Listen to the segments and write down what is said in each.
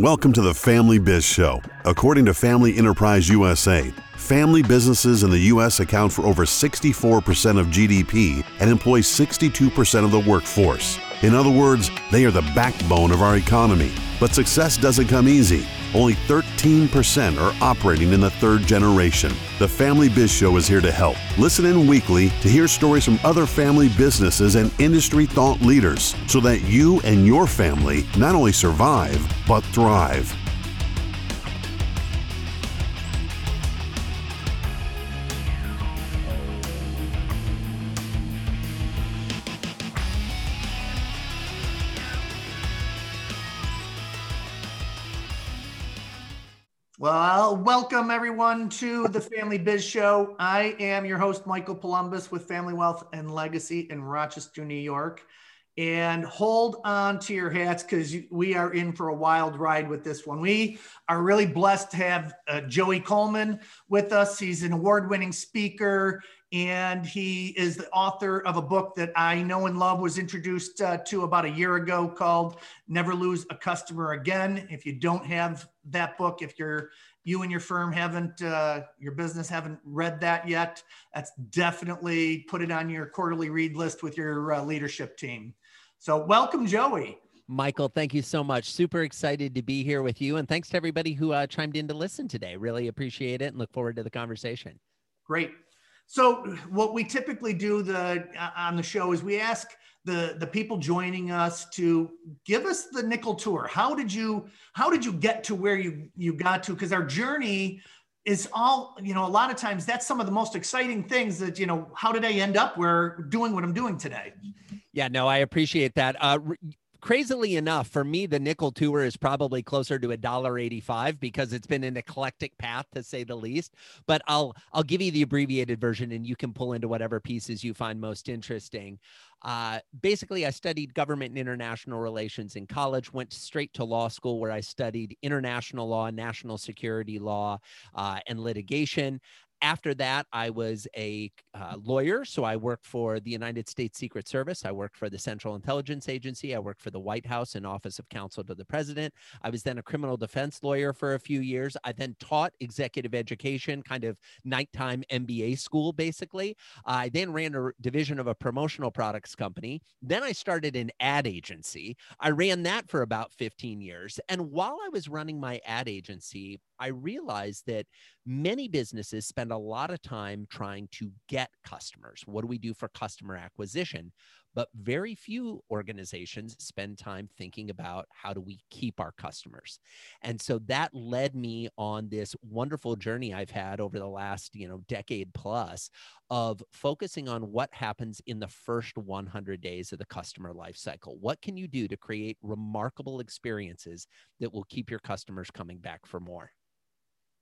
Welcome to the Family Biz Show. According to Family Enterprise USA, family businesses in the U.S. account for over 64% of GDP and employ 62% of the workforce. In other words, they are the backbone of our economy. But success doesn't come easy. Only 13% are operating in the third generation. The Family Biz Show is here to help. Listen in weekly to hear stories from other family businesses and industry thought leaders so that you and your family not only survive, but thrive. Well, welcome everyone to the Family Biz Show. I am your host, Michael Columbus with Family Wealth and Legacy in Rochester, New York. And hold on to your hats because we are in for a wild ride with this one. We are really blessed to have uh, Joey Coleman with us. He's an award winning speaker and he is the author of a book that I know and love was introduced uh, to about a year ago called Never Lose a Customer Again. If you don't have that book, if you're you and your firm haven't uh, your business haven't read that yet, that's definitely put it on your quarterly read list with your uh, leadership team. So welcome, Joey. Michael, thank you so much. Super excited to be here with you. And thanks to everybody who uh, chimed in to listen today. Really appreciate it and look forward to the conversation. Great. So what we typically do the uh, on the show is we ask the the people joining us to give us the nickel tour. How did you how did you get to where you you got to? Because our journey is all you know. A lot of times that's some of the most exciting things that you know. How did I end up where doing what I'm doing today? Yeah, no, I appreciate that. Uh, crazily enough, for me, the nickel tour is probably closer to a dollar eighty-five because it's been an eclectic path to say the least. But I'll I'll give you the abbreviated version, and you can pull into whatever pieces you find most interesting. Uh, basically, I studied government and international relations in college, went straight to law school where I studied international law, national security law, uh, and litigation after that, I was a uh, lawyer. So I worked for the United States Secret Service. I worked for the Central Intelligence Agency. I worked for the White House and Office of Counsel to the President. I was then a criminal defense lawyer for a few years. I then taught executive education, kind of nighttime MBA school, basically. I then ran a division of a promotional products company. Then I started an ad agency. I ran that for about 15 years. And while I was running my ad agency, I realized that many businesses spend a lot of time trying to get customers. What do we do for customer acquisition? But very few organizations spend time thinking about how do we keep our customers. And so that led me on this wonderful journey I've had over the last, you know, decade plus of focusing on what happens in the first 100 days of the customer life cycle. What can you do to create remarkable experiences that will keep your customers coming back for more?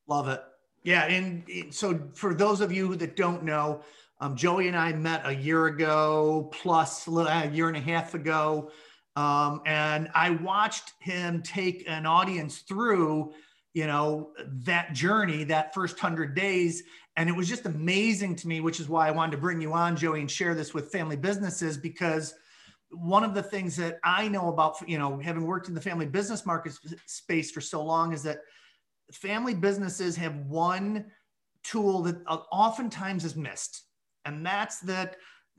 Love it. Yeah. And so for those of you that don't know, um, Joey and I met a year ago, plus a year and a half ago. Um, and I watched him take an audience through, you know, that journey, that first hundred days. And it was just amazing to me, which is why I wanted to bring you on, Joey, and share this with family businesses because one of the things that I know about, you know, having worked in the family business market space for so long is that family businesses have one tool that oftentimes is missed, and that's that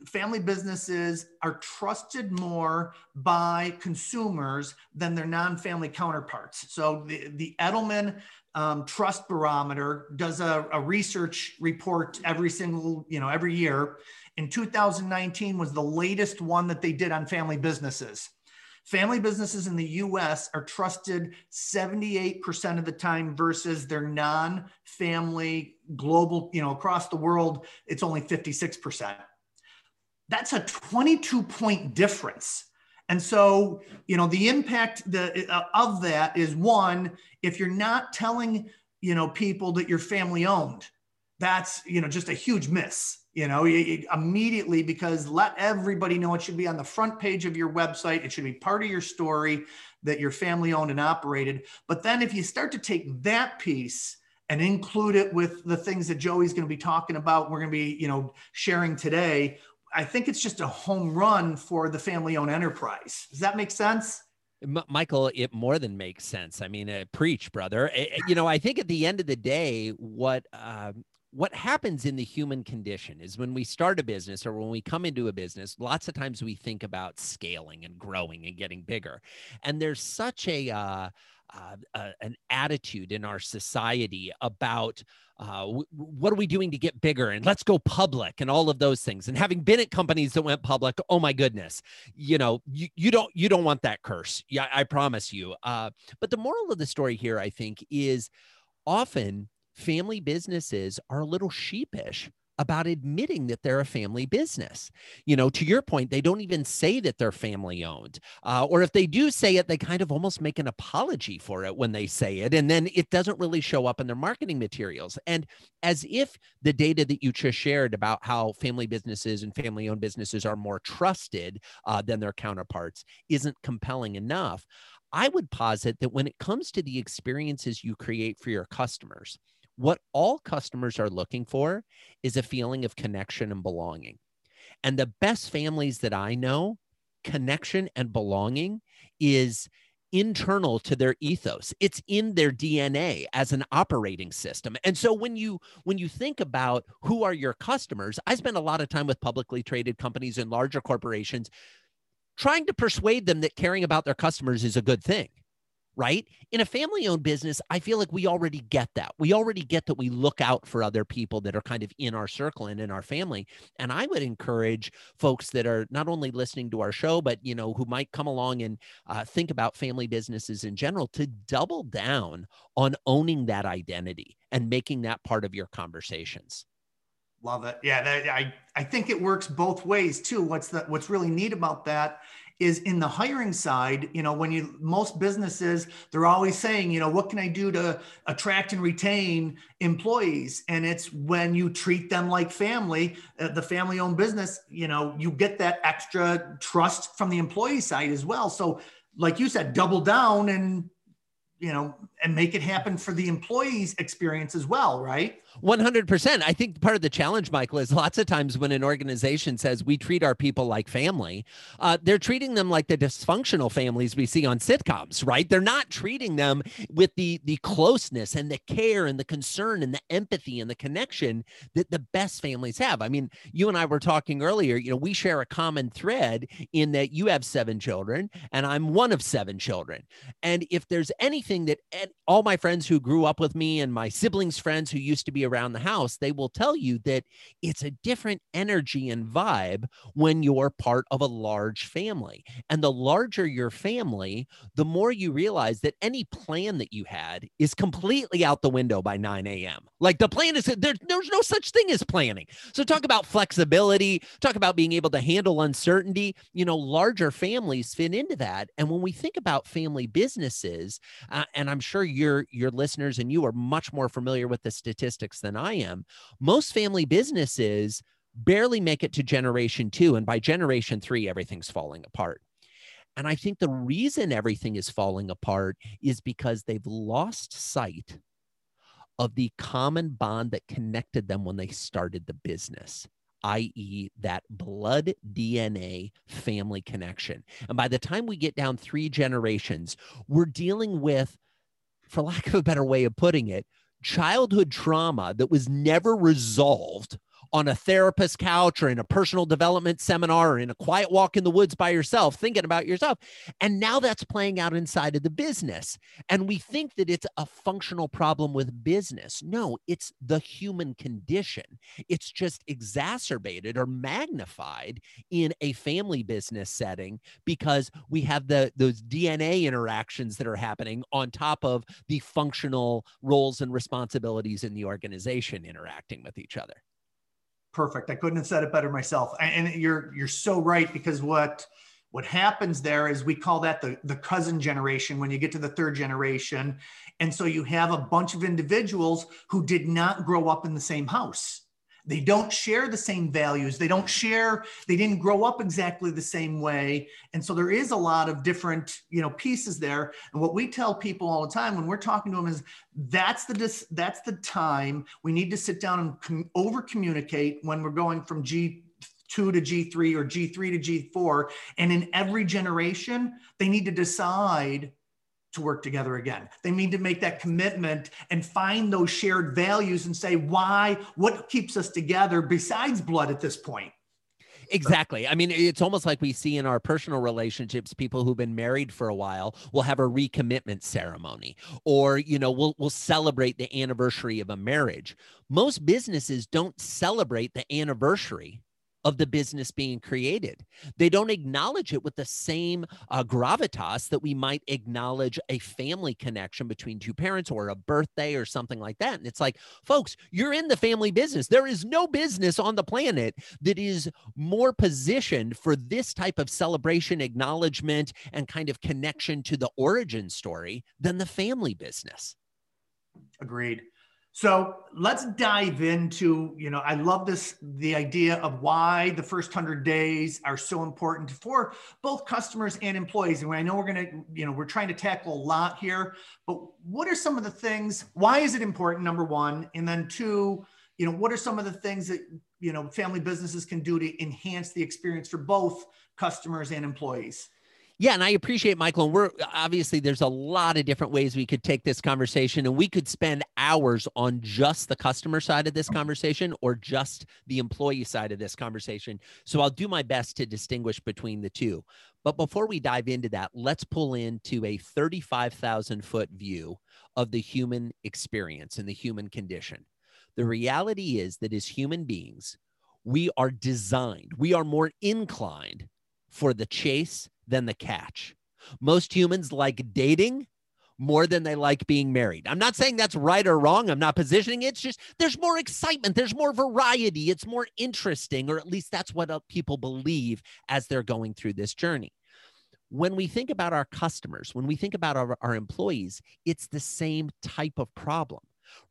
family businesses are trusted more by consumers than their non-family counterparts. So the, the Edelman um, Trust Barometer does a, a research report every single, you know, every year. In 2019 was the latest one that they did on family businesses. Family businesses in the US are trusted 78% of the time versus their non family global, you know, across the world, it's only 56%. That's a 22 point difference. And so, you know, the impact the, uh, of that is one, if you're not telling, you know, people that you're family owned, that's, you know, just a huge miss you know immediately because let everybody know it should be on the front page of your website it should be part of your story that your family owned and operated but then if you start to take that piece and include it with the things that joey's going to be talking about we're going to be you know sharing today i think it's just a home run for the family owned enterprise does that make sense Michael, it more than makes sense. I mean, uh, preach, brother. you know, I think at the end of the day, what uh, what happens in the human condition is when we start a business or when we come into a business, lots of times we think about scaling and growing and getting bigger, and there's such a uh, uh, uh, an attitude in our society about uh, w- what are we doing to get bigger and let's go public and all of those things. And having been at companies that went public, oh my goodness, you know, you, you don't you don't want that curse. Yeah, I promise you. Uh, but the moral of the story here, I think, is often family businesses are a little sheepish about admitting that they're a family business. You know, to your point, they don't even say that they're family owned. Uh, or if they do say it, they kind of almost make an apology for it when they say it. And then it doesn't really show up in their marketing materials. And as if the data that you just shared about how family businesses and family owned businesses are more trusted uh, than their counterparts isn't compelling enough. I would posit that when it comes to the experiences you create for your customers, what all customers are looking for is a feeling of connection and belonging. And the best families that I know, connection and belonging is internal to their ethos. It's in their dna as an operating system. And so when you when you think about who are your customers i spend a lot of time with publicly traded companies and larger corporations trying to persuade them that caring about their customers is a good thing right? In a family owned business, I feel like we already get that. We already get that we look out for other people that are kind of in our circle and in our family. And I would encourage folks that are not only listening to our show, but, you know, who might come along and uh, think about family businesses in general to double down on owning that identity and making that part of your conversations. Love it. Yeah, that, I I think it works both ways too. What's the what's really neat about that is in the hiring side you know when you most businesses they're always saying you know what can i do to attract and retain employees? And it's when you treat them like family uh, the family owned business you know you get that extra trust from the employee side as well. So like you said double down and you know and make it happen for the employees experience as well right 100%. I think part of the challenge, Michael, is lots of times when an organization says we treat our people like family, uh, they're treating them like the dysfunctional families we see on sitcoms, right? They're not treating them with the, the closeness and the care and the concern and the empathy and the connection that the best families have. I mean, you and I were talking earlier, you know, we share a common thread in that you have seven children and I'm one of seven children. And if there's anything that all my friends who grew up with me and my siblings' friends who used to be around the house, they will tell you that it's a different energy and vibe when you're part of a large family. And the larger your family, the more you realize that any plan that you had is completely out the window by 9 a.m. Like the plan is there, there's no such thing as planning. So talk about flexibility, talk about being able to handle uncertainty. You know, larger families fit into that. And when we think about family businesses, uh, and I'm sure your your listeners and you are much more familiar with the statistics than I am, most family businesses barely make it to generation two. And by generation three, everything's falling apart. And I think the reason everything is falling apart is because they've lost sight of the common bond that connected them when they started the business i.e., that blood DNA family connection. And by the time we get down three generations, we're dealing with, for lack of a better way of putting it, childhood trauma that was never resolved on a therapist couch or in a personal development seminar or in a quiet walk in the woods by yourself, thinking about yourself. And now that's playing out inside of the business. And we think that it's a functional problem with business. No, it's the human condition. It's just exacerbated or magnified in a family business setting because we have the those DNA interactions that are happening on top of the functional roles and responsibilities in the organization interacting with each other perfect. I couldn't have said it better myself. And you're you're so right because what what happens there is we call that the, the cousin generation when you get to the third generation. And so you have a bunch of individuals who did not grow up in the same house. They don't share the same values. They don't share, they didn't grow up exactly the same way. And so there is a lot of different, you know, pieces there. And what we tell people all the time when we're talking to them is that's the that's the time we need to sit down and com- over communicate when we're going from G two to G3 or G3 to G4. And in every generation, they need to decide to work together again. They need to make that commitment and find those shared values and say, why, what keeps us together besides blood at this point? Exactly. I mean, it's almost like we see in our personal relationships, people who've been married for a while will have a recommitment ceremony, or you know, we'll we'll celebrate the anniversary of a marriage. Most businesses don't celebrate the anniversary of the business being created. They don't acknowledge it with the same uh, gravitas that we might acknowledge a family connection between two parents or a birthday or something like that. And it's like, folks, you're in the family business. There is no business on the planet that is more positioned for this type of celebration, acknowledgement, and kind of connection to the origin story than the family business. Agreed. So let's dive into, you know, I love this, the idea of why the first 100 days are so important for both customers and employees. And I know we're going to, you know, we're trying to tackle a lot here, but what are some of the things, why is it important, number one? And then two, you know, what are some of the things that, you know, family businesses can do to enhance the experience for both customers and employees? Yeah, and I appreciate Michael. And we're obviously there's a lot of different ways we could take this conversation, and we could spend hours on just the customer side of this conversation or just the employee side of this conversation. So I'll do my best to distinguish between the two. But before we dive into that, let's pull into a 35,000 foot view of the human experience and the human condition. The reality is that as human beings, we are designed, we are more inclined for the chase than the catch. Most humans like dating more than they like being married. I'm not saying that's right or wrong. I'm not positioning it. It's just there's more excitement, there's more variety, it's more interesting, or at least that's what uh, people believe as they're going through this journey. When we think about our customers, when we think about our, our employees, it's the same type of problem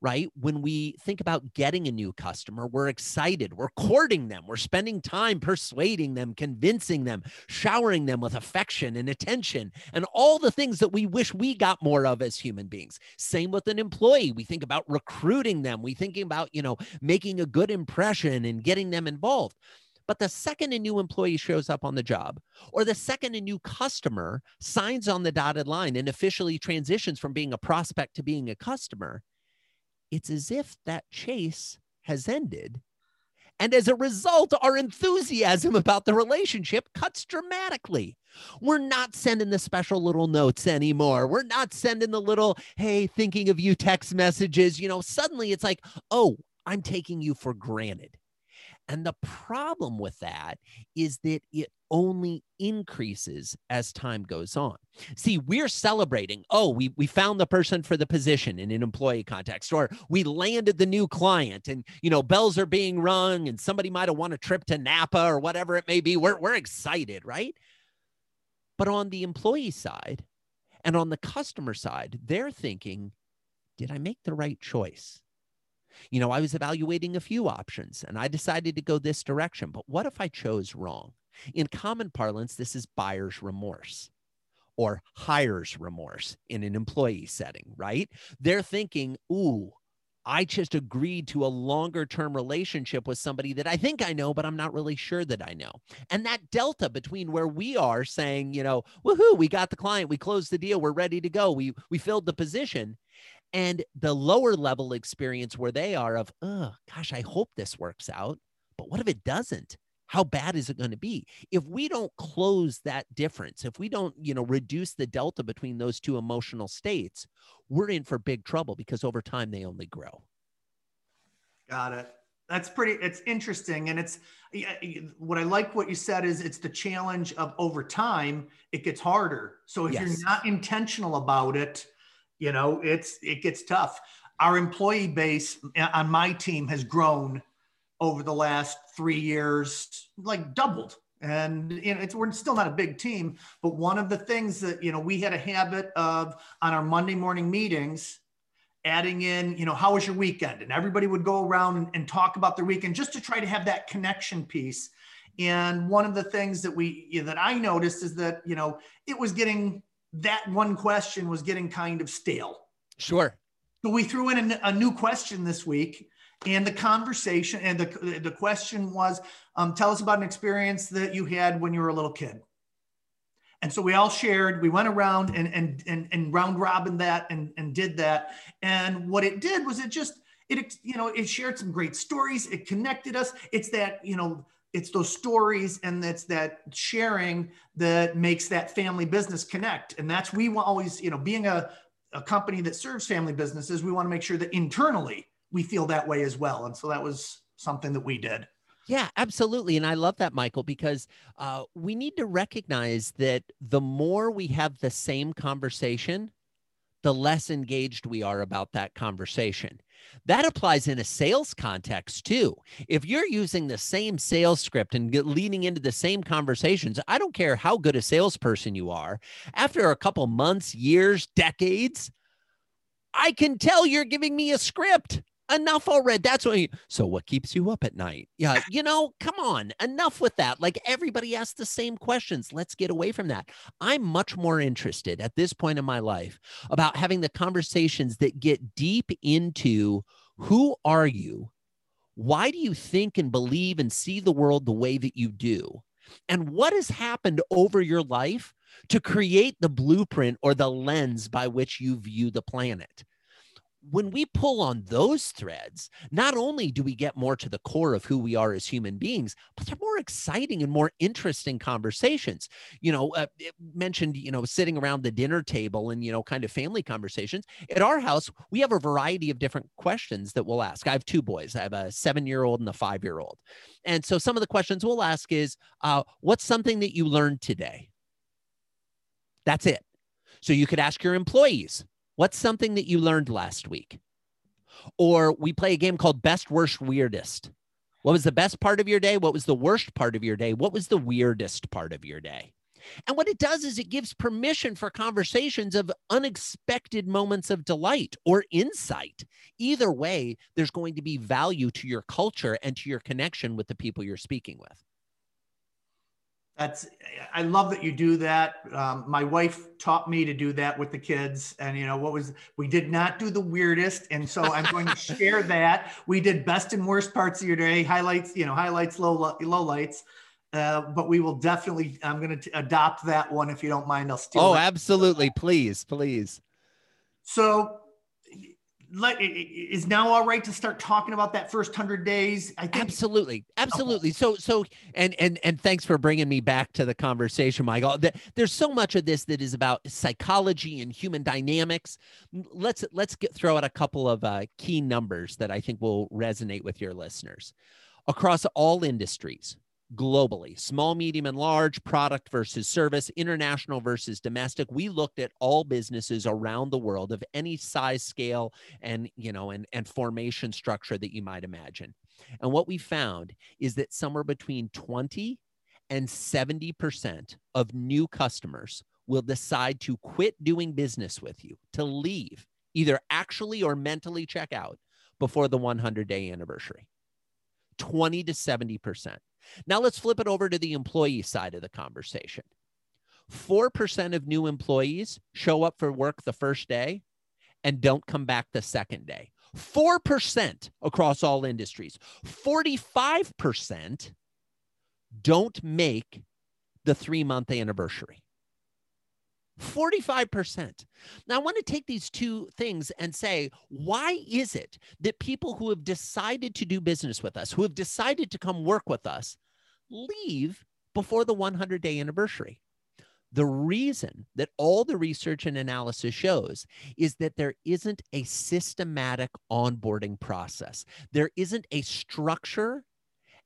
right? When we think about getting a new customer, we're excited, we're courting them, we're spending time persuading them, convincing them, showering them with affection and attention, and all the things that we wish we got more of as human beings. Same with an employee. We think about recruiting them, we thinking about, you know, making a good impression and getting them involved. But the second a new employee shows up on the job, or the second a new customer signs on the dotted line and officially transitions from being a prospect to being a customer, it's as if that chase has ended. And as a result, our enthusiasm about the relationship cuts dramatically. We're not sending the special little notes anymore. We're not sending the little, hey, thinking of you text messages. You know, suddenly it's like, oh, I'm taking you for granted. And the problem with that is that it only increases as time goes on. See, we're celebrating, oh, we, we found the person for the position in an employee context, or we landed the new client and, you know, bells are being rung and somebody might have won a trip to Napa or whatever it may be. We're, we're excited, right? But on the employee side and on the customer side, they're thinking, did I make the right choice? You know, I was evaluating a few options and I decided to go this direction, but what if I chose wrong? In common parlance, this is buyer's remorse or hires remorse in an employee setting, right? They're thinking, ooh, I just agreed to a longer term relationship with somebody that I think I know, but I'm not really sure that I know. And that delta between where we are saying, you know, woohoo, we got the client, we closed the deal, we're ready to go, we we filled the position, and the lower level experience where they are of, oh gosh, I hope this works out. But what if it doesn't? How bad is it going to be? If we don't close that difference, if we don't, you know, reduce the delta between those two emotional states, we're in for big trouble because over time they only grow. Got it. That's pretty, it's interesting. And it's what I like what you said is it's the challenge of over time, it gets harder. So if yes. you're not intentional about it, you know, it's it gets tough. Our employee base on my team has grown over the last three years, like doubled. And you know, it's we're still not a big team, but one of the things that you know we had a habit of on our Monday morning meetings, adding in, you know, how was your weekend? And everybody would go around and, talk about their weekend just to try to have that connection piece. And one of the things that we that I noticed is that you know it was getting that one question was getting kind of stale. Sure. So we threw in a, a new question this week and the conversation and the, the question was um, tell us about an experience that you had when you were a little kid and so we all shared we went around and and and, and round robin that and, and did that and what it did was it just it you know it shared some great stories it connected us it's that you know it's those stories and it's that sharing that makes that family business connect and that's we always you know being a, a company that serves family businesses we want to make sure that internally we feel that way as well and so that was something that we did yeah, absolutely. And I love that, Michael, because uh, we need to recognize that the more we have the same conversation, the less engaged we are about that conversation. That applies in a sales context too. If you're using the same sales script and leading into the same conversations, I don't care how good a salesperson you are, after a couple months, years, decades, I can tell you're giving me a script enough already. That's what. You, so what keeps you up at night? Yeah, you know, come on, enough with that. Like everybody asks the same questions. Let's get away from that. I'm much more interested at this point in my life about having the conversations that get deep into who are you? Why do you think and believe and see the world the way that you do? And what has happened over your life to create the blueprint or the lens by which you view the planet? When we pull on those threads, not only do we get more to the core of who we are as human beings, but they're more exciting and more interesting conversations. You know, uh, mentioned, you know, sitting around the dinner table and, you know, kind of family conversations. At our house, we have a variety of different questions that we'll ask. I have two boys, I have a seven year old and a five year old. And so some of the questions we'll ask is, uh, what's something that you learned today? That's it. So you could ask your employees, What's something that you learned last week? Or we play a game called Best, Worst, Weirdest. What was the best part of your day? What was the worst part of your day? What was the weirdest part of your day? And what it does is it gives permission for conversations of unexpected moments of delight or insight. Either way, there's going to be value to your culture and to your connection with the people you're speaking with. That's I love that you do that. Um, my wife taught me to do that with the kids, and you know what was we did not do the weirdest, and so I'm going to share that. We did best and worst parts of your day, highlights, you know, highlights, low low lights. Uh, but we will definitely. I'm going to adopt that one if you don't mind. I'll steal. Oh, absolutely! Please, please. So let is now all right to start talking about that first 100 days? I think absolutely. Absolutely. So so and and and thanks for bringing me back to the conversation michael. There's so much of this that is about psychology and human dynamics. Let's let's get throw out a couple of uh, key numbers that i think will resonate with your listeners. Across all industries globally small, medium, and large, product versus service, international versus domestic. We looked at all businesses around the world of any size, scale, and you know, and, and formation structure that you might imagine. And what we found is that somewhere between 20 and 70% of new customers will decide to quit doing business with you, to leave, either actually or mentally check out before the 100 day anniversary. 20 to 70%. Now let's flip it over to the employee side of the conversation. 4% of new employees show up for work the first day and don't come back the second day. 4% across all industries. 45% don't make the three month anniversary. 45%. Now, I want to take these two things and say, why is it that people who have decided to do business with us, who have decided to come work with us, leave before the 100 day anniversary? The reason that all the research and analysis shows is that there isn't a systematic onboarding process. There isn't a structure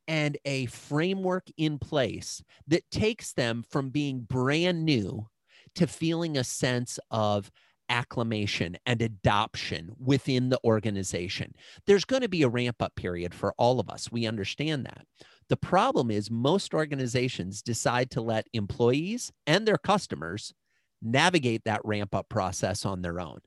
and a framework in place that takes them from being brand new to feeling a sense of acclamation and adoption within the organization. There's going to be a ramp up period for all of us. We understand that. The problem is, most organizations decide to let employees and their customers navigate that ramp up process on their own.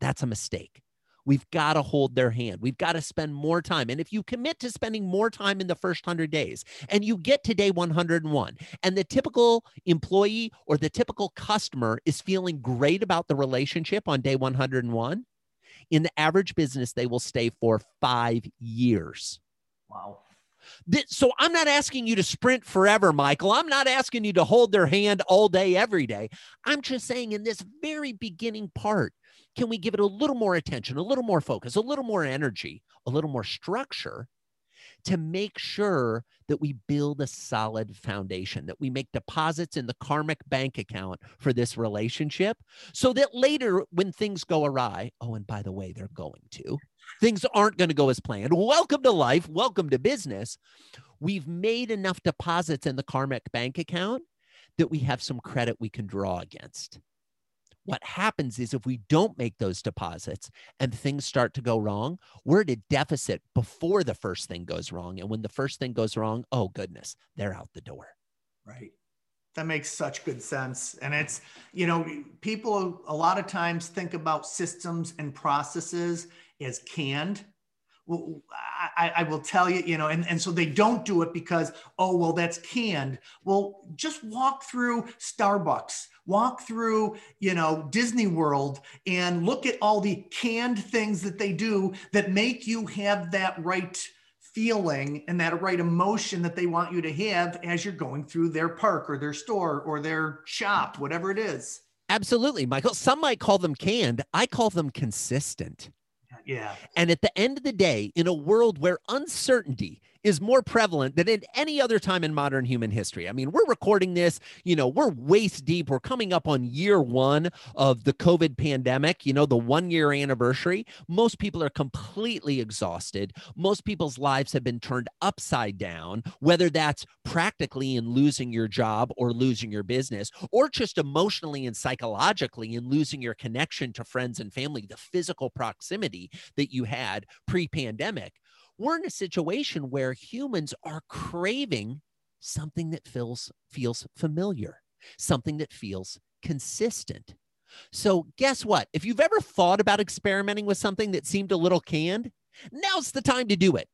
That's a mistake. We've got to hold their hand. We've got to spend more time. And if you commit to spending more time in the first 100 days and you get to day 101 and the typical employee or the typical customer is feeling great about the relationship on day 101, In the average business, they will stay for five years. Wow. So I'm not asking you to sprint forever, Michael. I'm not asking you to hold their hand all day, every day. I'm just saying in this very beginning part, can we give it a little more attention, a little more focus, a little more energy, a little more structure to make sure that we build a solid foundation, that we make deposits in the karmic bank account for this relationship so that later when things go awry, oh, and by the way, they're going to, things aren't going to go as planned. Welcome to life. Welcome to business. We've made enough deposits in the karmic bank account that we have some credit we can draw against. What happens is if we don't make those deposits and things start to go wrong, we're at a deficit before the first thing goes wrong. And when the first thing goes wrong, oh goodness, they're out the door. Right. That makes such good sense. And it's, you know, people a lot of times think about systems and processes as canned I, I, will tell you, you know, and, and so they don't do it because, oh, well, that's canned. Well, just walk through Starbucks, walk through, you know, Disney World and look at all the canned things that they do that make you have that right feeling and that right emotion that they want you to have as you're going through their park or their store or their shop, whatever it is. Absolutely, Michael. Some might call them canned. I call them consistent. Yeah. And at the end of the day, in a world where uncertainty is more prevalent than at any other time in modern human history. I mean, we're recording this, you know, we're waist deep. We're coming up on year one of the COVID pandemic, you know, the one year anniversary. Most people are completely exhausted. Most people's lives have been turned upside down, whether that's practically in losing your job or losing your business, or just emotionally and psychologically in losing your connection to friends and family, the physical proximity that you had pre pandemic we're in a situation where humans are craving something that feels feels familiar, something that feels consistent. So, guess what? If you've ever thought about experimenting with something that seemed a little canned, now's the time to do it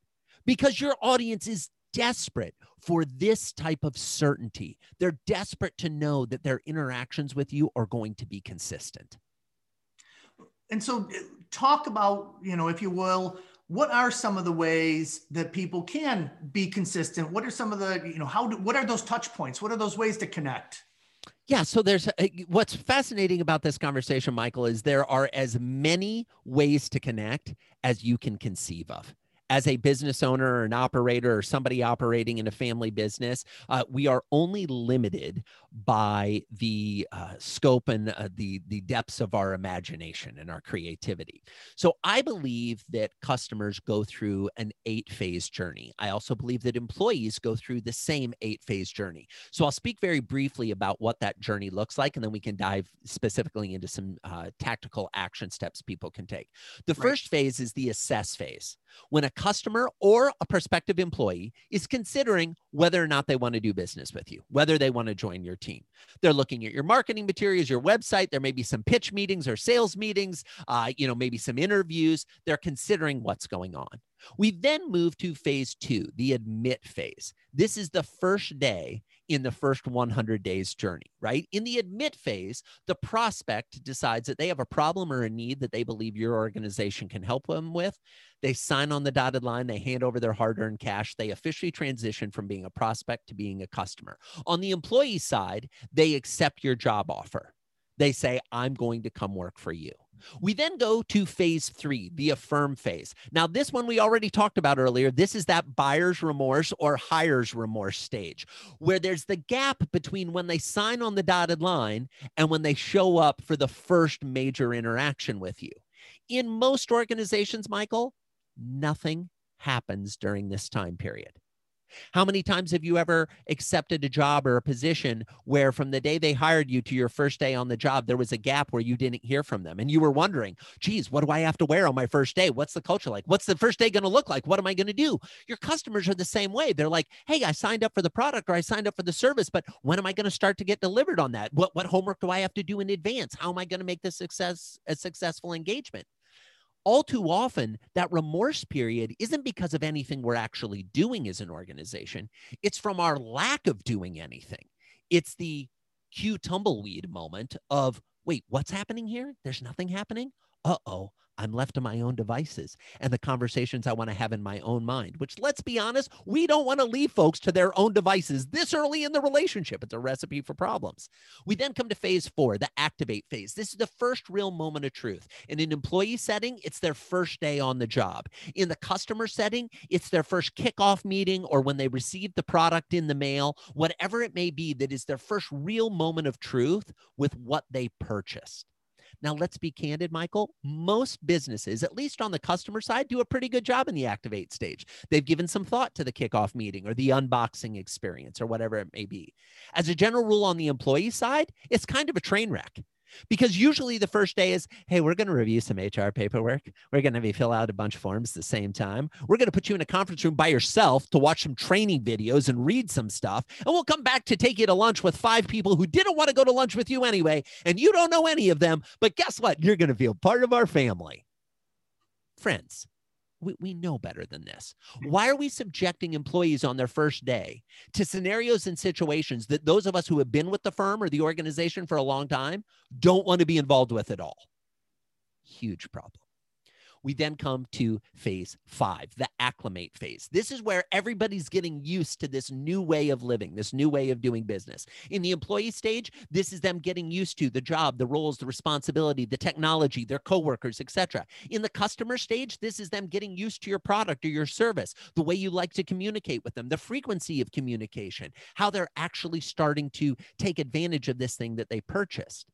because your audience is desperate for this type of certainty. They're desperate to know that their interactions with you are going to be consistent. And so, eh, talk about, you know, if you will, what are some of the ways that people can be consistent? What are some of the you know how do, what are those touch points? What are those ways to connect? Yeah so there's uh, what's fascinating about this conversation michael is there are as many ways to connect as you can conceive of. As a business owner or an operator or somebody operating in a family business, uh, we are only limited by the uh, scope and uh, the the depths of our imagination and our creativity. So I believe that customers go through an eight phase journey. I also believe that employees go through the same eight phase journey. So I'll speak very briefly about what that journey looks like, and then we can dive specifically into some uh, tactical action steps people can take. The right. first phase is the assess phase when a customer or a prospective employee is considering whether or not they want to do business with you, whether they want to join your team. They're looking at your marketing materials, your website. There may be some pitch meetings or sales meetings, uh, you know, maybe some interviews. They're considering what's going on. We then move to phase two, the admit phase. This is the first day in the first 100 days journey, right? In the admit phase, the prospect decides that they have a problem or a need that they believe your organization can help them with. They sign on the dotted line, they hand over their hard earned cash, they officially transition from being a prospect to being a customer. On the employee side, they accept your job offer. They say, I'm going to come work for you. We then go to phase three, the affirm phase. Now, this one we already talked about earlier. This is that buyer's remorse or hires remorse stage, where there's the gap between when they sign on the dotted line and when they show up for the first major interaction with you. In most organizations, Michael, nothing happens during this time period. How many times have you ever accepted a job or a position where from the day they hired you to your first day on the job, there was a gap where you didn't hear from them and you were wondering, geez, what do I have to wear on my first day? What's the culture like? What's the first day going to look like? What am I going to do? Your customers are the same way. They're like, hey, I signed up for the product or I signed up for the service, but when am I going to start to get delivered on that? What, what homework do I have to do in advance? How am I going to make this success a successful engagement? All too often that remorse period isn't because of anything we're actually doing as an organization it's from our lack of doing anything. It's the cue tumbleweed moment of wait what's happening here? There's nothing happening? Uh-oh I'm left to my own devices and the conversations I want to have in my own mind, which let's be honest, we don't want to leave folks to their own devices this early in the relationship. It's a recipe for problems. We then come to phase four, the activate phase. This is the first real moment of truth. In an employee setting, it's their first day on the job. In the customer setting, it's their first kickoff meeting or when they receive the product in the mail, whatever it may be, that is their first real moment of truth with what they purchased. Now, let's be candid, Michael. Most businesses, at least on the customer side, do a pretty good job in the activate stage. They've given some thought to the kickoff meeting or the unboxing experience or whatever it may be. As a general rule on the employee side, it's kind of a train wreck. Because usually the first day is, hey, we're going to review some HR paperwork. We're going to be fill out a bunch of forms at the same time. We're going to put you in a conference room by yourself to watch some training videos and read some stuff. And we'll come back to take you to lunch with five people who didn't want to go to lunch with you anyway. And you don't know any of them. But guess what? You're going to feel part of our family. Friends, we, we know better than this. Hmm. Why are we subjecting employees on their first day to scenarios and situations that those of us who have been with the firm or the organization for a long time don't want to be involved with at all? Huge problem. We then come to phase five, the acclimate phase. This is where everybody's getting used to this new way of living, this new way of doing business. In the employee stage, this is them getting used to the job, the roles, the responsibility, the technology, their coworkers, etc. In the customer stage, this is them getting used to your product or your service, the way you like to communicate with them, the frequency of communication, how they're actually starting to take advantage of this thing that they purchased.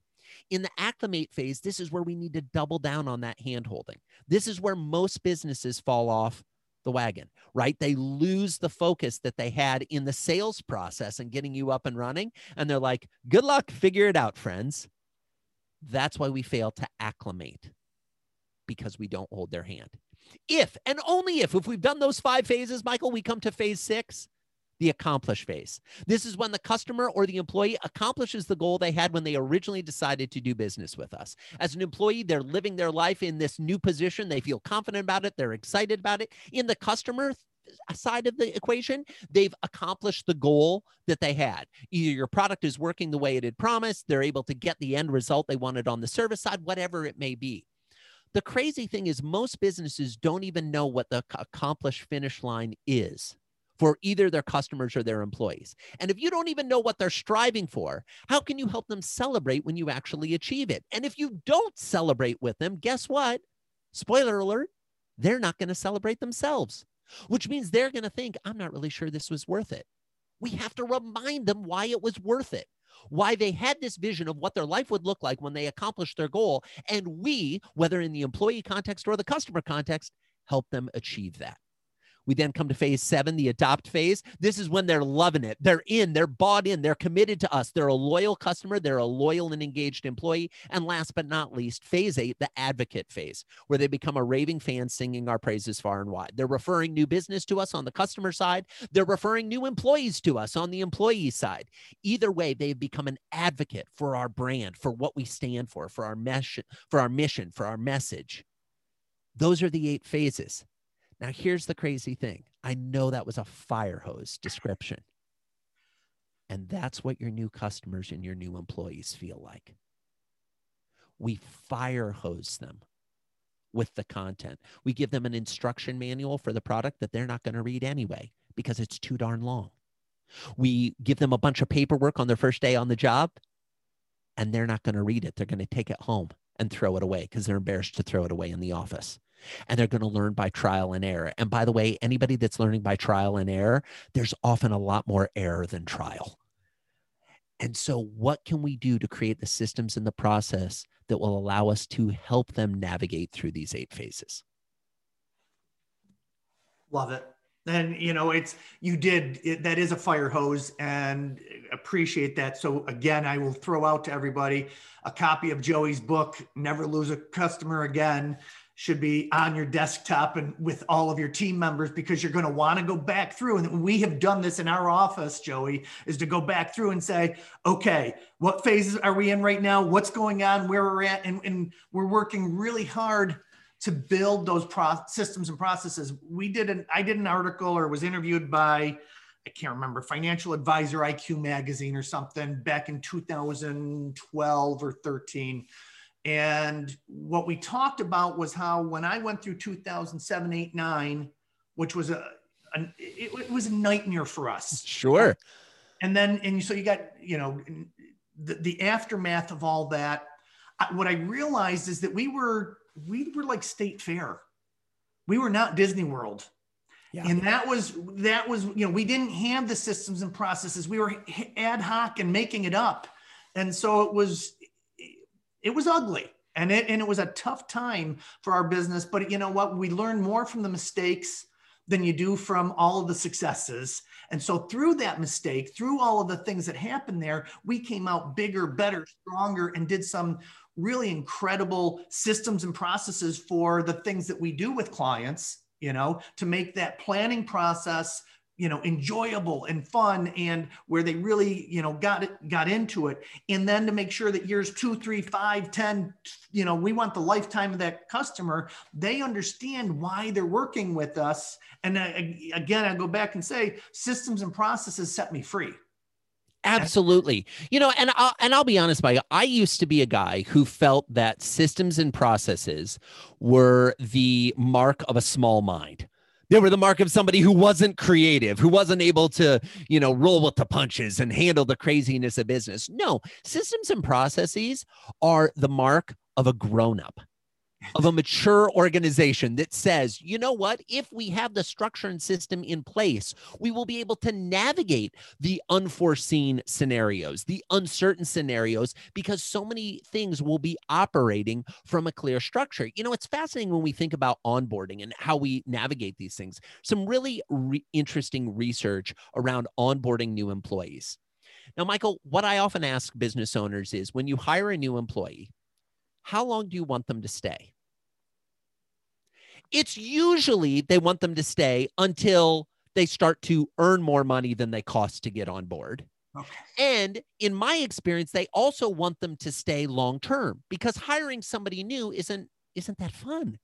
In the acclimate phase, this is where we need to double down on that hand holding. This is where most businesses fall off the wagon, right? They lose the focus that they had in the sales process and getting you up and running. And they're like, good luck, figure it out, friends. That's why we fail to acclimate because we don't hold their hand. If and only if, if we've done those five phases, Michael, we come to phase six, the accomplish phase. This is when the customer or the employee accomplishes the goal they had when they originally decided to do business with us. As an employee, they're living their life in this new position. They feel confident about it, they're excited about it. In the customer, uh, side of the equation, they've accomplished the goal that they had. Either your product is working the way it had promised, they're able to get the end result they wanted on the service side, whatever it may be. The crazy thing is, most businesses don't even know what the accomplished finish line is for either their customers or their employees. And if you don't even know what they're striving for, how can you help them celebrate when you actually achieve it? And if you don't celebrate with them, guess what? Spoiler alert, they're not going to celebrate themselves, which means they're going to think, I'm not really sure this was worth it. We have to remind them why it was worth it why they had this vision of what their life would look like when they accomplished their goal. And we, whether in the employee context or the customer context, help them achieve that. We then come to phase seven, the adopt phase. This is when they're loving it. They're in, they're bought in, they're committed to us. They're a loyal customer, they're a loyal and engaged employee. And last but not least, phase eight, the advocate phase, where they become a raving fan singing our praises far and wide. They're referring new business to us on the customer side, they're referring new employees to us on the employee side. Either way, they've become an advocate for our brand, for what we stand for, for our mission, for our mission, for our message. Those are the eight phases. Now, here's the crazy thing I know that was a fire hose description. And that's what your new customers and your new employees feel like. We fire hose them with the content. We give them an instruction manual for the product that they're not going to read anyway because it's too darn long. We give them a bunch of paperwork on their first day on the job and they're not going to read it. They're going to take it home and throw it away because they're embarrassed to throw it away in the office and they're going to learn by trial and error. And by the way, anybody that's learning by trial and error, there's often a lot more error than trial. And so, what can we do to create the systems and the process that will allow us to help them navigate through these eight phases? Love it. And you know, it's you did it, that is a fire hose, and appreciate that. So again, I will throw out to everybody a copy of Joey's book, "Never Lose a Customer Again." Should be on your desktop and with all of your team members because you're going to want to go back through. And we have done this in our office, Joey, is to go back through and say, okay, what phases are we in right now? What's going on, where we're at? And, and we're working really hard to build those pro- systems and processes. We did an, I did an article or was interviewed by, I can't remember, Financial Advisor IQ magazine or something back in 2012 or 13 And what we talked about was how when I went through 2007, 8, 9, which was a, it, it was a nightmare for us. Sure. And then, and so you got, you know, the, the aftermath of all that. What I realized is that we were, we were like state fair. We were not Disney World. Yeah. And that was that was you know we didn't have the systems and processes. We were ad hoc and making it up, and so it was it was ugly and it and it was a tough time for our business. But you know what? We learned more from the mistakes than you do from all of the successes. And so through that mistake, through all of the things that happened there, we came out bigger, better, stronger, and did some really incredible systems and processes for the things that we do with clients you know, to make that planning process you know enjoyable and fun and where they really you know got it got into it and then to make sure that years two three five ten you know we want the lifetime of that customer they understand why they're working with us and again i go back and say systems and processes set me free Absolutely. You know, and I'll, and I'll be honest, Mike, I used to be a guy who felt that systems and processes were the mark of a small mind. They were the mark of somebody who wasn't creative, who wasn't able to, you know, roll with the punches and handle the craziness of business. No, systems and processes are the mark of a grown up of a mature organization that says, you know what, if we have the structure and system in place, we will be able to navigate the unforeseen scenarios, the uncertain scenarios, because so many things will be operating from a clear structure. You know, it's fascinating when we think about onboarding and how we navigate these things. Some really re- interesting research around onboarding new employees. Now, Michael, what I often ask business owners is when you hire a new employee, how long do you want them to stay? It's usually they want them to stay until they start to earn more money than they cost to get on board. Okay. And in my experience, they also want them to stay long term because hiring somebody new isn't isn't that fun.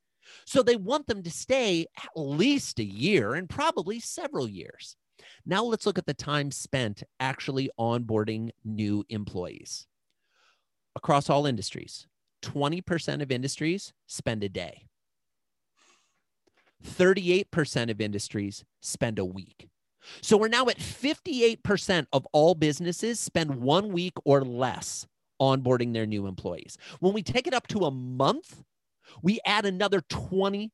So they want them to stay at least a year and probably several years. Now let's look at the time spent actually onboarding new employees. Across all industries, 20% of industries spend a day. 38% of industries spend a week. So we're now at 58% of all businesses spend one week or less onboarding their new employees. When we take it up to a month, we add another 27%.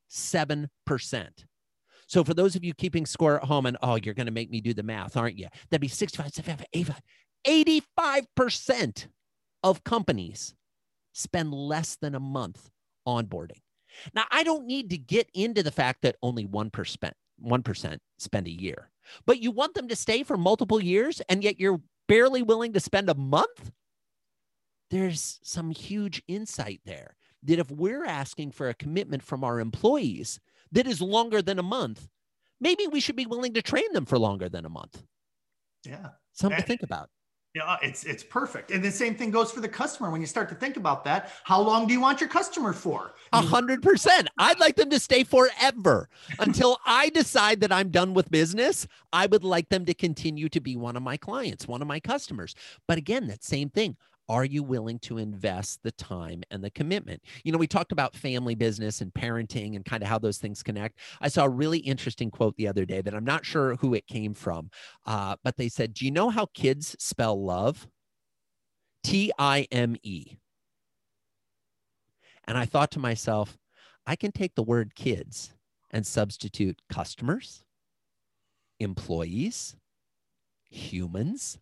So for those of you keeping score at home and oh, you're going to make me do the math, aren't you? That'd be 65, 75, 85. 85% of companies spend less than a month onboarding. Now, I don't need to get into the fact that only 1%, 1% spend a year, but you want them to stay for multiple years and yet you're barely willing to spend a month? There's some huge insight there that if we're asking for a commitment from our employees that is longer than a month, maybe we should be willing to train them for longer than a month. Yeah. Something and, to think about. Yeah, it's it's perfect. And the same thing goes for the customer. When you start to think about that, how long do you want your customer for? A hundred percent. I'd like them to stay forever until I decide that I'm done with business. I would like them to continue to be one of my clients, one of my customers. But again, that same thing. Are you willing to invest the time and the commitment? You know, we talked about family business and parenting and kind of how those things connect. I saw a really interesting quote the other day that I'm not sure who it came from, uh, but they said, Do you know how kids spell love? T I M E. And I thought to myself, I can take the word kids and substitute customers, employees, humans,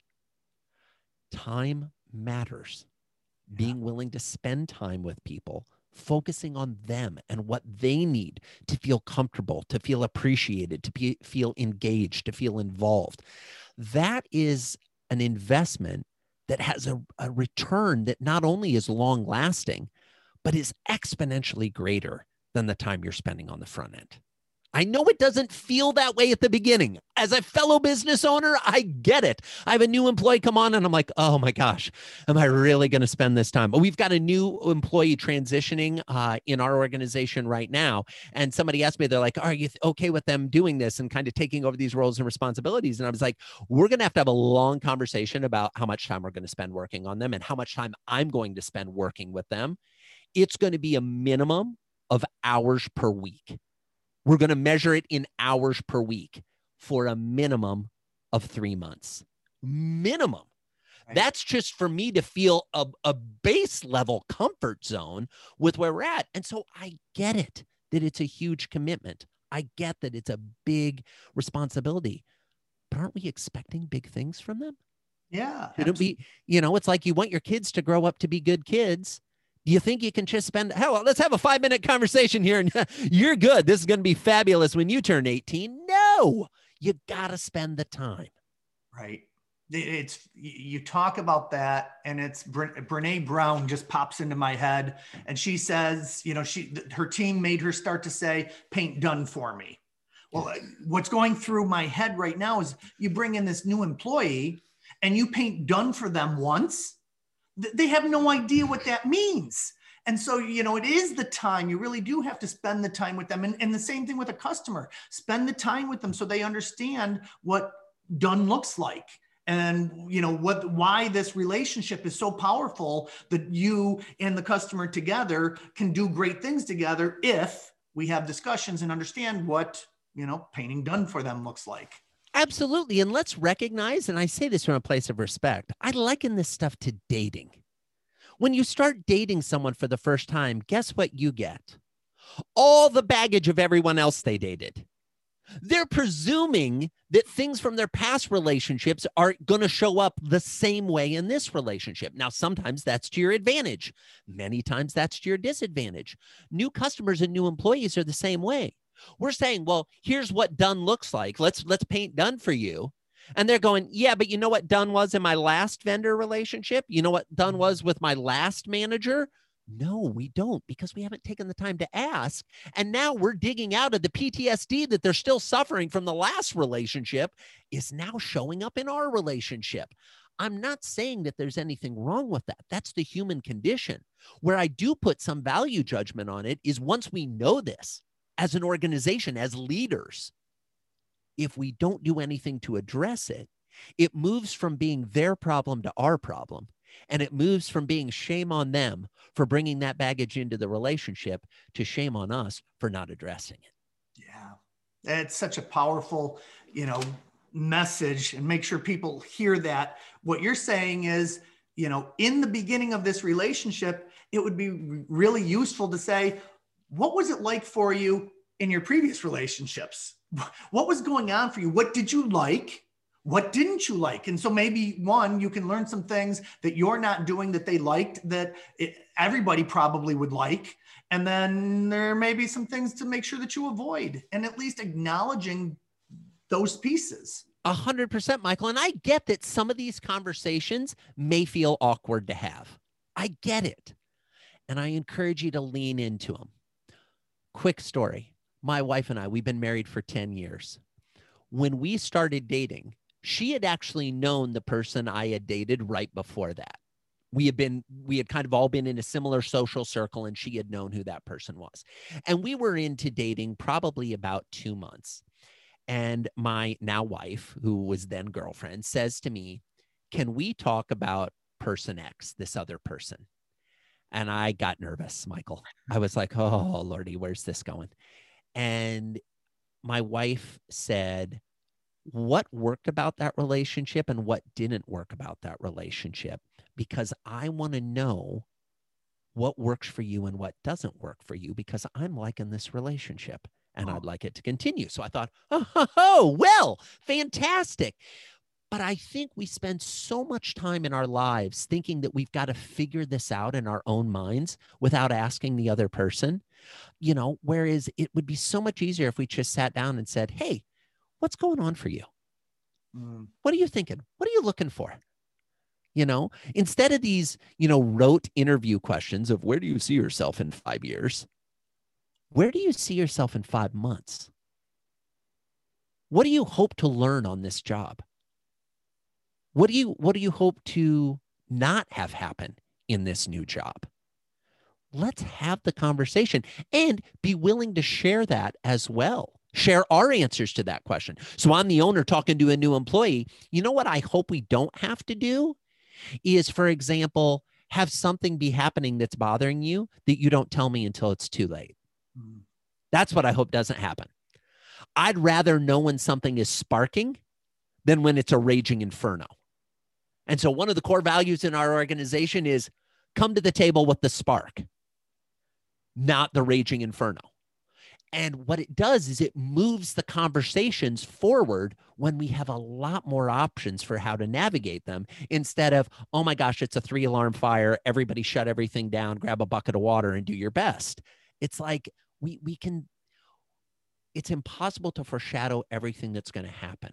time matters. Yeah. Being willing to spend time with people, focusing on them and what they need to feel comfortable, to feel appreciated, to be, feel engaged, to feel involved. That is an investment that has a, a return that not only is long lasting, but is exponentially greater than the time you're spending on the front end. I know it doesn't feel that way at the beginning. As a fellow business owner, I get it. I have a new employee come on and I'm like, oh my gosh, am I really going to spend this time? But we've got a new employee transitioning uh, in our organization right now. And somebody asked me, they're like, are you okay with them doing this and kind of taking over these roles and responsibilities? And I was like, we're going to have to have a long conversation about how much time we're going to spend working on them and how much time I'm going to spend working with them it's going to be a minimum of hours per week. We're going to measure it in hours per week for a minimum of three months. Minimum. Right. That's just for me to feel a, a base level comfort zone with where we're at. And so I get it that it's a huge commitment. I get that it's a big responsibility, but aren't we expecting big things from them? Yeah. It'll be, you know, it's like you want your kids to grow up to be good kids. Do you think you can just spend hell? Let's have a five minute conversation here, and you're good. This is going to be fabulous when you turn 18. No, you got to spend the time. Right. It's you talk about that, and it's Brene Brown just pops into my head, and she says, you know, she her team made her start to say, "Paint done for me." Well, uh, what's going through my head right now is you bring in this new employee, and you paint done for them once, they have no idea what that means. And so, you know, it is the time. You really do have to spend the time with them. And, and the same thing with a customer spend the time with them so they understand what done looks like and you know what why this relationship is so powerful that you and the customer together can do great things together if we have discussions and understand what you know painting done for them looks like absolutely and let's recognize and i say this from a place of respect i liken this stuff to dating when you start dating someone for the first time guess what you get all the baggage of everyone else they dated they're presuming that things from their past relationships are going to show up the same way in this relationship. Now, sometimes that's to your advantage, many times that's to your disadvantage. New customers and new employees are the same way. We're saying, well, here's what done looks like. Let's let's paint done for you. And they're going, yeah, but you know what done was in my last vendor relationship? You know what done mm-hmm. was with my last manager? No, we don't because we haven't taken the time to ask. And now we're digging out of the PTSD that they're still suffering from the last relationship is now showing up in our relationship. I'm not saying that there's anything wrong with that. That's the human condition. Where I do put some value judgment on it is once we know this as an organization, as leaders, if we don't do anything to address it, it moves from being their problem to our problem and it moves from being shame on them for bringing that baggage into the relationship to shame on us for not addressing it. Yeah. It's such a powerful, you know, message and make sure people hear that. What you're saying is, you know, in the beginning of this relationship, it would be really useful to say, what was it like for you in your previous relationships? What was going on for you? What did you like? what didn't you like? And so maybe one you can learn some things that you're not doing that they liked that everybody probably would like. And then there may be some things to make sure that you avoid and at least acknowledging those pieces. A hundred percent michael. And i get that some of these conversations may feel awkward to have. I get it. And i encourage you to lean into them quick story my wife and i we've been married for 10 years when we started dating she had actually known the person I had dated right before that. We had been, we had kind of all been in a similar social circle, and she had known who that person was. And we were into dating probably about two months. And my now wife, who was then girlfriend, says to me, Can we talk about person X, this other person? And I got nervous, Michael. I was like, Oh, Lordy, where's this going? And my wife said, what worked about that relationship and what didn't work about that relationship because I want to know what works for you and what doesn't work for you because I'm liking this relationship and I'd like it to continue. So I thought, oh, oh, well, fantastic. But I think we spend so much time in our lives thinking that we've got to figure this out in our own minds without asking the other person, you know, whereas it would be so much easier if we just sat down and said, hey, what's going on for you? Mm. What are you thinking? What are you looking for? You know, instead of these, you know, rote interview questions of where do you see yourself in five years? Where do you see yourself in five months? What do you hope to learn on this job? What do you what do you hope to not have happen in this new job? Let's have the conversation and be willing to share that as well share our answers to that question. So I'm the owner talking to a new employee. You know what I hope we don't have to do is, for example, have something be happening that's bothering you that you don't tell me until it's too late. Mm. That's what I hope doesn't happen. I'd rather know when something is sparking than when it's a raging inferno. And so, one of the core values in our organization is come to the table with the spark, not the raging inferno. And what it does is it moves the conversations forward when we have a lot more options for how to navigate them instead of, oh my gosh, it's a three alarm fire. Everybody shut everything down, grab a bucket of water and do your best. It's like we, we can, it's impossible to foreshadow everything that's going to happen.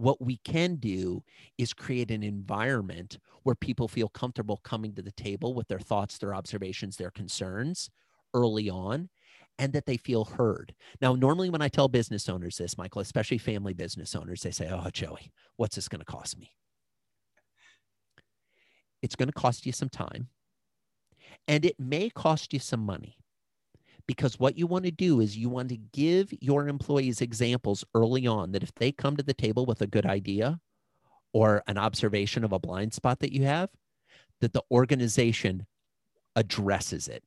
What we can do is create an environment where people feel comfortable coming to the table with their thoughts, their observations, their concerns early on, and that they feel heard. Now, normally when I tell business owners this, Michael, especially family business owners, they say, Oh, Joey, what's this going to cost me? It's going to cost you some time, and it may cost you some money because what you want to do is you want to give your employees examples early on that if they come to the table with a good idea or an observation of a blind spot that you have, that the organization addresses it.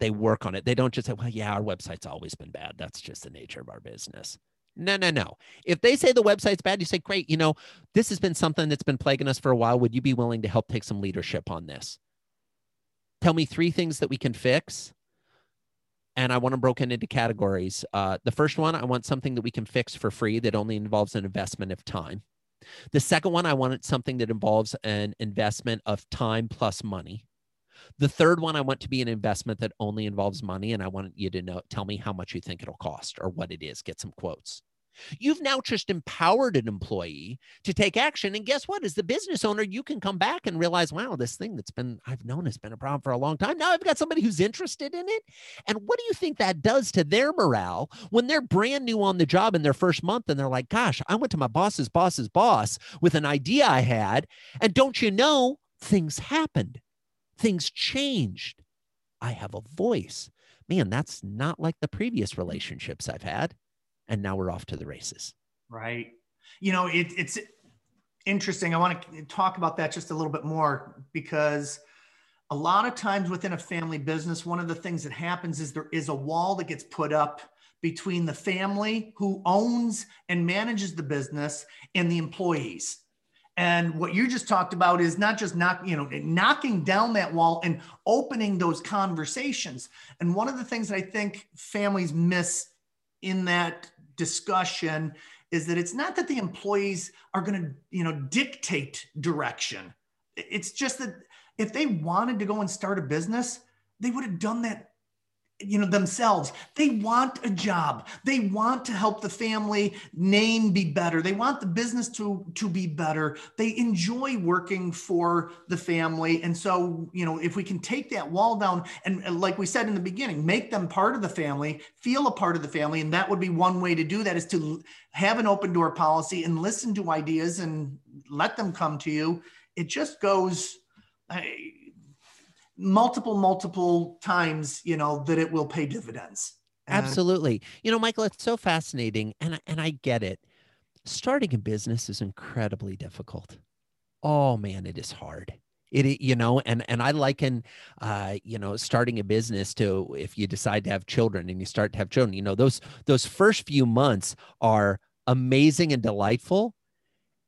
They work on it. They don't just say, well, yeah, our website's always been bad. That's just the nature of our business. No, no, no. If they say the website's bad, you say, great, you know, this has been something that's been plaguing us for a while. Would you be willing to help take some leadership on this? Tell me three things that we can fix and I want them broken into categories. Uh, the first one, I want something that we can fix for free that only involves an investment of time. The second one, I want something that involves an investment of time plus money. The third one, I want to be an investment that only involves money, and I want you to know, tell me how much you think it'll cost or what it is. Get some quotes. You've now just empowered an employee to take action. And guess what? As the business owner, you can come back and realize, wow, this thing that's been, I've known has been a problem for a long time. Now I've got somebody who's interested in it. And what do you think that does to their morale when they're brand new on the job in their first month and they're like, gosh, I went to my boss's boss's boss with an idea I had. And don't you know, things happened, things changed. I have a voice. Man, that's not like the previous relationships I've had and now we're off to the races. Right. You know, it, it's interesting. I want to talk about that just a little bit more because a lot of times within a family business, one of the things that happens is there is a wall that gets put up between the family who owns and manages the business and the employees. And what you just talked about is not just knock, you know, knocking down that wall and opening those conversations. And one of the things that I think families miss in that discussion is that it's not that the employees are going to you know dictate direction. It's just that if they wanted to go and start a business they would have done that you know themselves. They want a job. They want to help the family name be better. They want the business to to be better. They enjoy working for the family. And so you know if we can take that wall down and, like we said in the beginning make them part of the family feel a part of the family. And that would be one way to do that is to have an open door policy and listen to ideas and let them come to you. It just goes multiple, multiple times, you know, that it will pay dividends. And Absolutely. You know, Michael, it's so fascinating. And, and I get it. Starting a business is incredibly difficult. Oh man, it is hard. It, you know, and and I liken, uh, you know, starting a business to if you decide to have children and you start to have children, you know, those those first few months are amazing and delightful,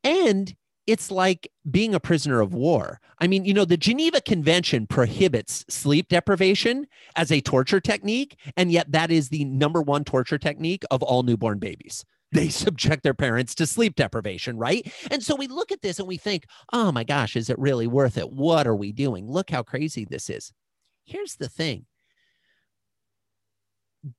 and it's like being a prisoner of war. I mean, you know, the Geneva Convention prohibits sleep deprivation as a torture technique, and yet that is the number one torture technique of all newborn babies. They subject their parents to sleep deprivation, right? And so we look at this and we think, oh my gosh, is it really worth it? What are we doing? Look how crazy this is. Here's the thing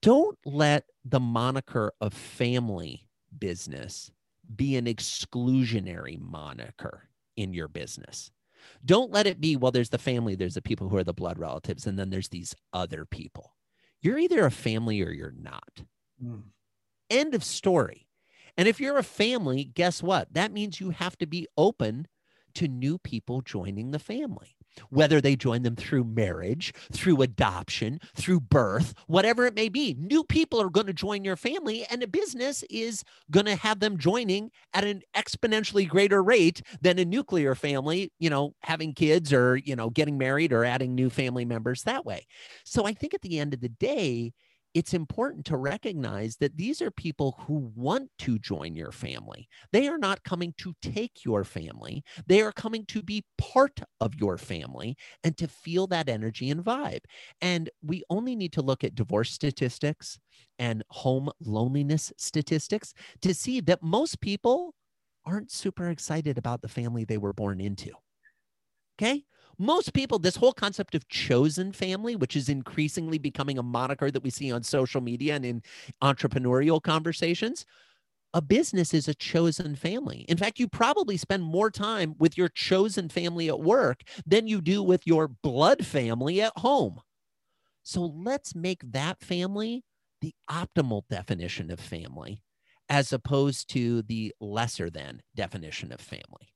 don't let the moniker of family business be an exclusionary moniker in your business. Don't let it be, well, there's the family, there's the people who are the blood relatives, and then there's these other people. You're either a family or you're not. Mm. End of story. And if you're a family, guess what? That means you have to be open to new people joining the family. Whether they join them through marriage, through adoption, through birth, whatever it may be. New people are going to join your family, and a business is going to have them joining at an exponentially greater rate than a nuclear family, you know, having kids or, you know, getting married or adding new family members that way. So I think at the end of the day, it's important to recognize that these are people who want to join your family. They are not coming to take your family, they are coming to be part of your family and to feel that energy and vibe. And we only need to look at divorce statistics and home loneliness statistics to see that most people aren't super excited about the family they were born into. Okay most people, this whole concept of chosen family, which is increasingly becoming a moniker that we see on social media and in entrepreneurial conversations, a business is a chosen family. In fact, you probably spend more time with your chosen family at work than you do with your blood family at home. So let's make that family the optimal definition of family as opposed to the lesser than definition of family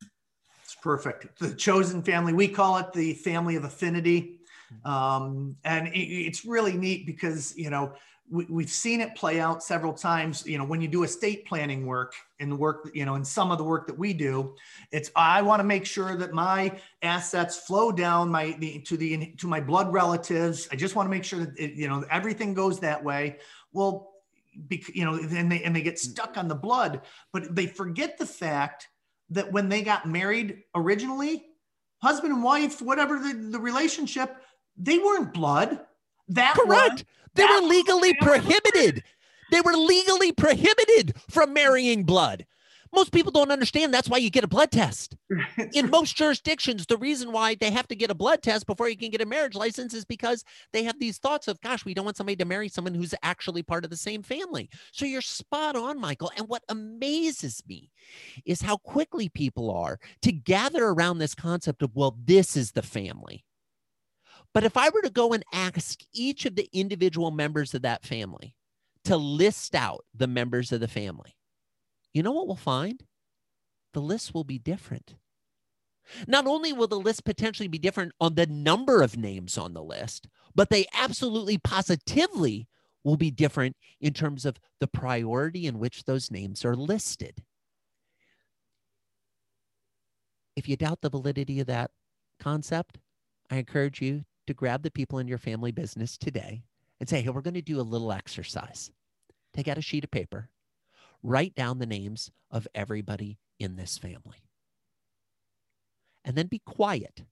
perfect. The chosen family, we call it the family of affinity. Um, and it, it's really neat because, you know, we, have seen it play out several times. You know, when you do estate planning work and the work, you know, in some of the work that we do, it's I want to make sure that my assets flow down my the, to the to my blood relatives. I just want to make sure that it, you know everything goes that way. Well, because, you know, and they and they get stuck on the blood, but they forget the fact that when they got married originally, husband and wife, whatever the, the relationship, they weren't blood. That correct. they were legally prohibited. They were legally prohibited from marrying blood. Most people don't understand that's why you get a blood test. In most jurisdictions, the reason why they have to get a blood test before you can get a marriage license is because they have these thoughts of, gosh, we don't want somebody to marry someone who's actually part of the same family. So you're spot on, Michael. And what amazes me is how quickly people are to gather around this concept of, well, this is the family. But if I were to go and ask each of the individual members of that family to list out the members of the family, you know what we'll find? The list will be different. Not only will the list potentially be different on the number of names on the list, but they absolutely positively will be different in terms of the priority in which those names are listed. If you doubt the validity of that concept, I encourage you to grab the people in your family business today and say, hey, we're going to do a little exercise. Take out a sheet of paper write down the names of everybody in this family. And then be quiet.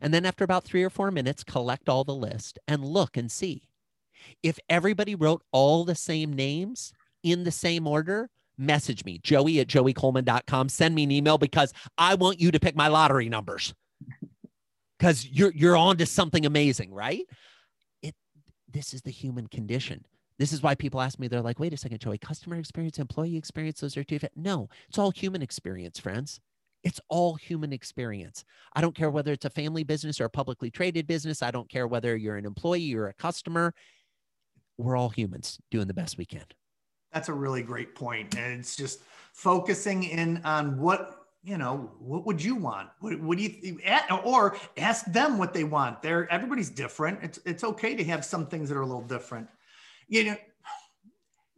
And then, after about three or four minutes, collect all the list and look and see. If everybody wrote all the same names in the same order, message me, joey at joeycoleman.com. Send me an email because I want you to pick my lottery numbers because you're, you're on to something amazing, right? It, this is the human condition. This is why people ask me, they're like, wait a second, Joey, customer experience, employee experience, those are two. different." No, it's all human experience, friends. It's all human experience. I don't care whether it's a family business or a publicly traded business. I don't care whether you're an employee or a customer. We're all humans doing the best we can. That's a really great point. And it's just focusing in on what you know what would you want what, what do you eh, or ask them what they want they're everybody's different it's it's okay to have some things that are a little different you know,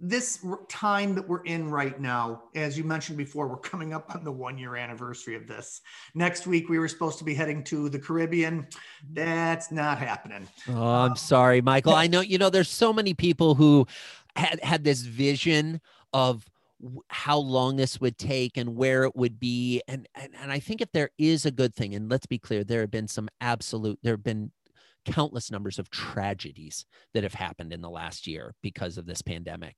this time that we're in right now, as you mentioned before, we're coming up on the one year anniversary of this. Next week, we were supposed to be heading to the Caribbean. That's not happening. Oh, I'm sorry, Michael. I know, you know, there's so many people who had, had this vision of how long this would take and where it would be and, and and I think if there is a good thing and let's be clear there have been some absolute there have been countless numbers of tragedies that have happened in the last year because of this pandemic.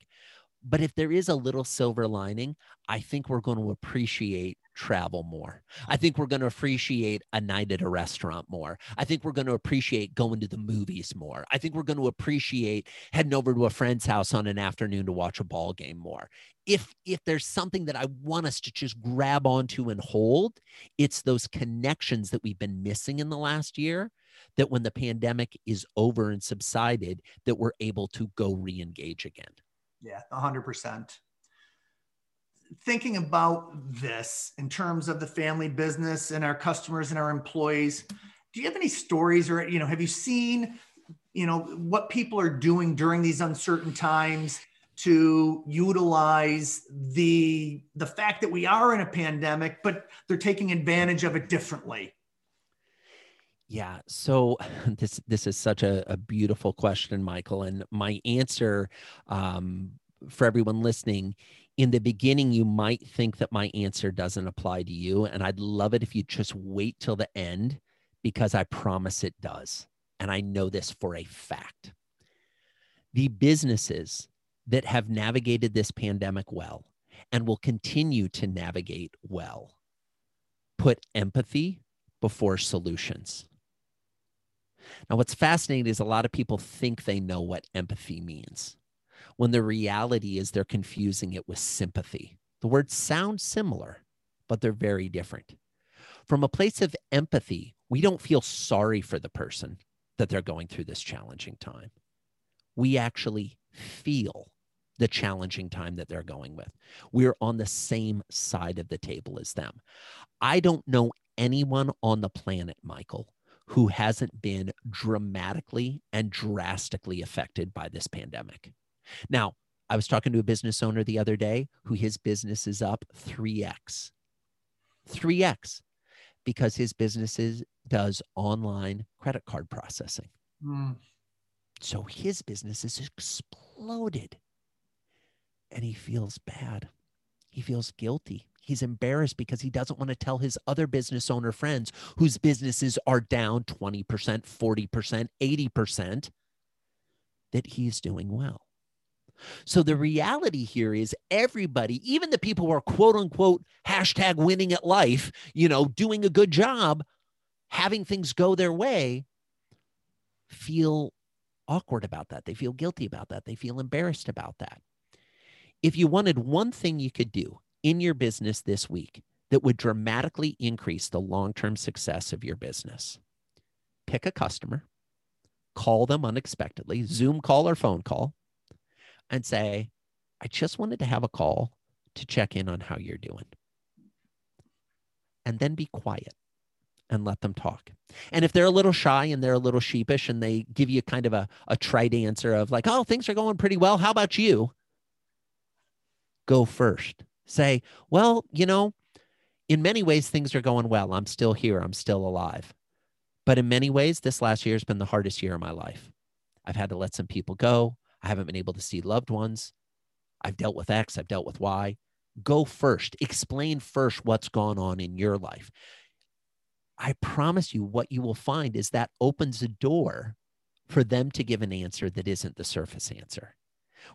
But if there is a little silver lining, I think we're going to appreciate travel more. I think we're going to appreciate a night at a restaurant more. I think we're going to appreciate going to the movies more. I think we're going to appreciate heading over to a friend's house on an afternoon to watch a ball game more. If if there's something that I want us to just grab onto and hold, it's those connections that we've been missing in the last year that when the pandemic is over and subsided, that we're able to go re-engage again. Yeah, 100%. Thinking about this in terms of the family business and our customers and our employees, do you have any stories or you know have you seen you know what people are doing during these uncertain times to utilize the the fact that we are in a pandemic but they're taking advantage of it differently yeah so this this is such a, a beautiful question michael and my answer um, for everyone listening in the beginning, you might think that my answer doesn't apply to you. And I'd love it if you just wait till the end because I promise it does. And I know this for a fact. The businesses that have navigated this pandemic well and will continue to navigate well put empathy before solutions. Now, what's fascinating is a lot of people think they know what empathy means when the reality is they're confusing it with sympathy. The words sound similar, but they're very different. From a place of empathy, we don't feel sorry for the person that they're going through this challenging time. We actually feel the challenging time that they're going with. We're on the same side of the table as them. I don't know anyone on the planet, Michael, who hasn't been dramatically and drastically affected by this pandemic. Now, I was talking to a business owner the other day who his business is up 3x. 3x because his business is, does online credit card processing. Mm. So his business has exploded and he feels bad. He feels guilty. He's embarrassed because he doesn't want to tell his other business owner friends whose businesses are down 20%, 40%, 80% that he's doing well. So the reality here is everybody, even the people who are quote unquote hashtag winning at life, you know, doing a good job, having things go their way, feel awkward about that. They feel guilty about that. They feel embarrassed about that. If you wanted one thing you could do in your business this week that would dramatically increase the long term success of your business, pick a customer, call them unexpectedly, Zoom call or phone call, and say, I just wanted to have a call to check in on how you're doing. And then be quiet and let them talk. And if they're a little shy and they're a little sheepish and they give you kind of a, a trite answer of like, oh, things are going pretty well. How about you? Go first. Say, well, you know, in many ways, things are going well. I'm still here. I'm still alive. But in many ways, this last year has been the hardest year of my life. I've had to let some people go. I haven't been able to see loved ones. I've dealt with X, I've dealt with Y. Go first. Explain first what's gone on in your life. I promise you, what you will find is that opens a door for them to give an answer that isn't the surface answer.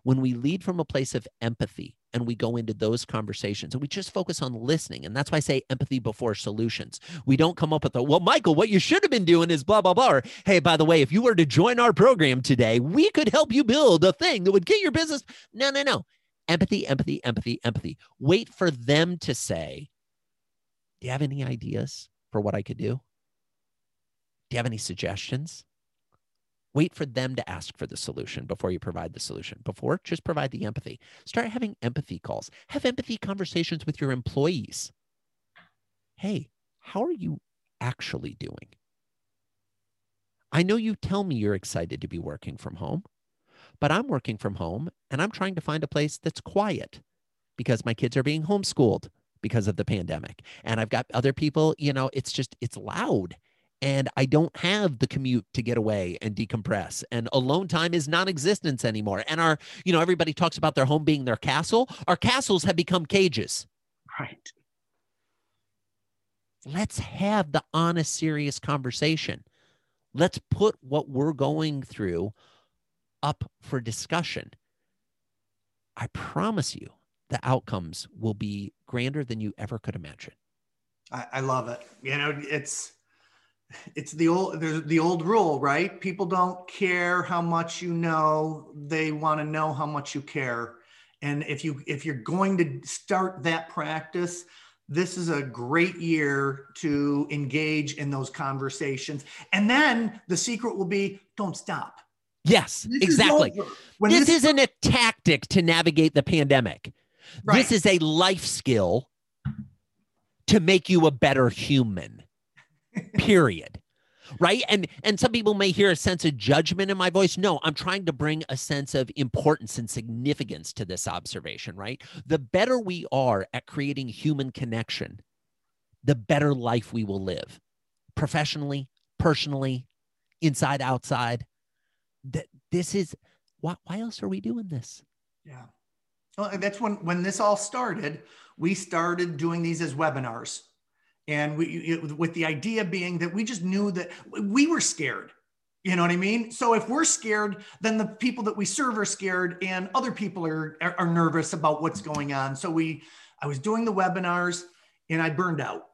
When we lead from a place of empathy and we go into those conversations and we just focus on listening, and that's why I say empathy before solutions. We don't come up with the, well, Michael, what you should have been doing is blah, blah, blah. Or, hey, by the way, if you were to join our program today, we could help you build a thing that would get your business. No, no, no. Empathy, empathy, empathy, empathy. Wait for them to say, do you have any ideas for what I could do? Do you have any suggestions? Wait for them to ask for the solution before you provide the solution. Before, just provide the empathy. Start having empathy calls. Have empathy conversations with your employees. Hey, how are you actually doing? I know you tell me you're excited to be working from home, but I'm working from home and I'm trying to find a place that's quiet because my kids are being homeschooled because of the pandemic. And I've got other people, you know, it's just, it's loud and I don't have the commute to get away and decompress. And alone time is non-existence anymore. And our, you know, everybody talks about their home being their castle. Our castles have become cages. Right. Let's have the honest, serious conversation. Let's put what we're going through up for discussion. I promise you, the outcomes will be grander than you ever could imagine. I, I love it. You know, it's it's the old there's the old rule right? People don't care how much you know. They want to know how much you care. And if you if you're going to start that practice this is a great year to engage in those conversations. And then the secret will be don't stop. Yes this exactly. is this, this, isn't a tactic to navigate the pandemic. Right. this is a life skill to make you a better human period. right? And and some people may hear a sense of judgment in my voice. No i'm trying to bring a sense of importance and significance to this observation right? The better we are at creating human connection the better life we will live. Professionally personally inside outside. That this is why, why else are we doing this? Yeah. Well, that's when when this all started we started doing these as webinars and we it, with the idea being that we just knew that we were scared you know what i mean so if we're scared then the people that we serve are scared and other people are are, are nervous about what's going on so we i was doing the webinars and i burned out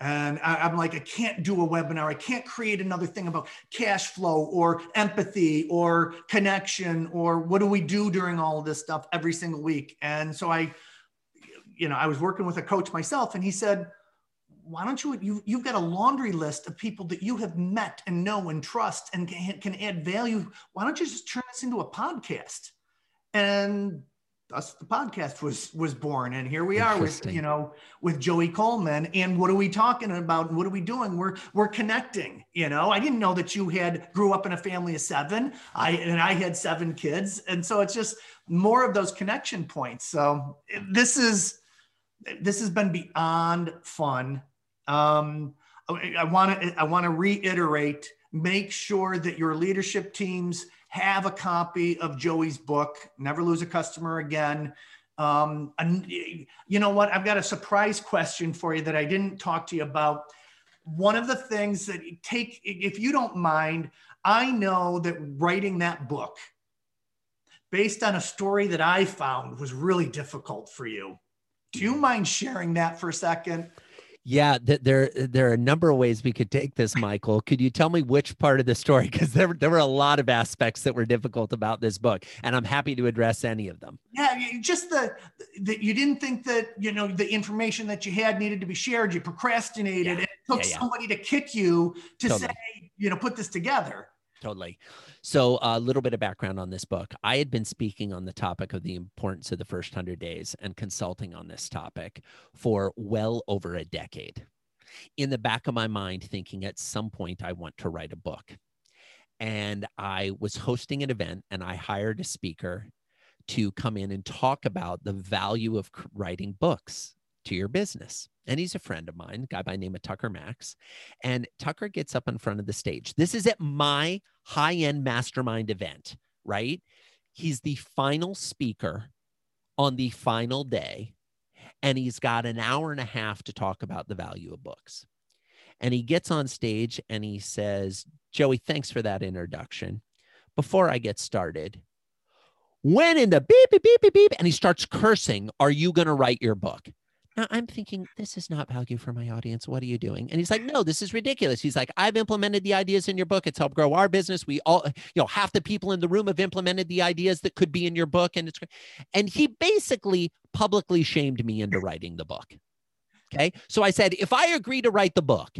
and I, am like, I can't do a webinar. I can't create another thing about cash flow or empathy or connection or what do we do during all of this stuff every single week. And so I, you know, I was working with a coach myself and he said, why don't you, you you've got a laundry list of people that you have met and know and trust and can, can add value. Why don't you just turn this into a podcast? And thus the podcast was was born. And here we are with you know with joey coleman. And what are we talking about? What are we doing? We're we're connecting you know? I didn't know that you had grew up in a family of seven. I and i had seven kids. And so it's just more of those connection points. So this is this has been beyond fun um, I want to I want to reiterate. Make sure that your leadership teams have a copy of Joey's book. Never lose a customer again. Um, and you know what? I've got a surprise question for you that I didn't talk to you about. One of the things that take, if you don't mind, I know that writing that book, based on a story that I found, was really difficult for you. Do you mind sharing that for a second? Yeah, th- there there are a number of ways we could take this, Michael. Could you tell me which part of the story? Because there there were a lot of aspects that were difficult about this book, and I'm happy to address any of them. Yeah, just the that you didn't think that you know the information that you had needed to be shared. You procrastinated. Yeah. It took yeah, yeah. somebody to kick you to totally. say, you know, put this together. Totally. So, a little bit of background on this book. I had been speaking on the topic of the importance of the first 100 days and consulting on this topic for well over a decade. In the back of my mind, thinking at some point I want to write a book. And I was hosting an event and I hired a speaker to come in and talk about the value of writing books to your business. And he's a friend of mine, guy by name of Tucker Max. And Tucker gets up in front of the stage. This is at my high end mastermind event, right? He's the final speaker on the final day. And he's got an hour and a half to talk about the value of books. And he gets on stage and he says, Joey, thanks for that introduction. Before I get started, when in the beep, beep, beep, beep, beep, and he starts cursing, are you going to write your book? I'm thinking, this is not value for my audience. What are you doing? And he's like, no, this is ridiculous. He's like, I've implemented the ideas in your book. It's helped grow our business. We all, you know, half the people in the room have implemented the ideas that could be in your book. And it's, and he basically publicly shamed me into writing the book. Okay. So I said, if I agree to write the book,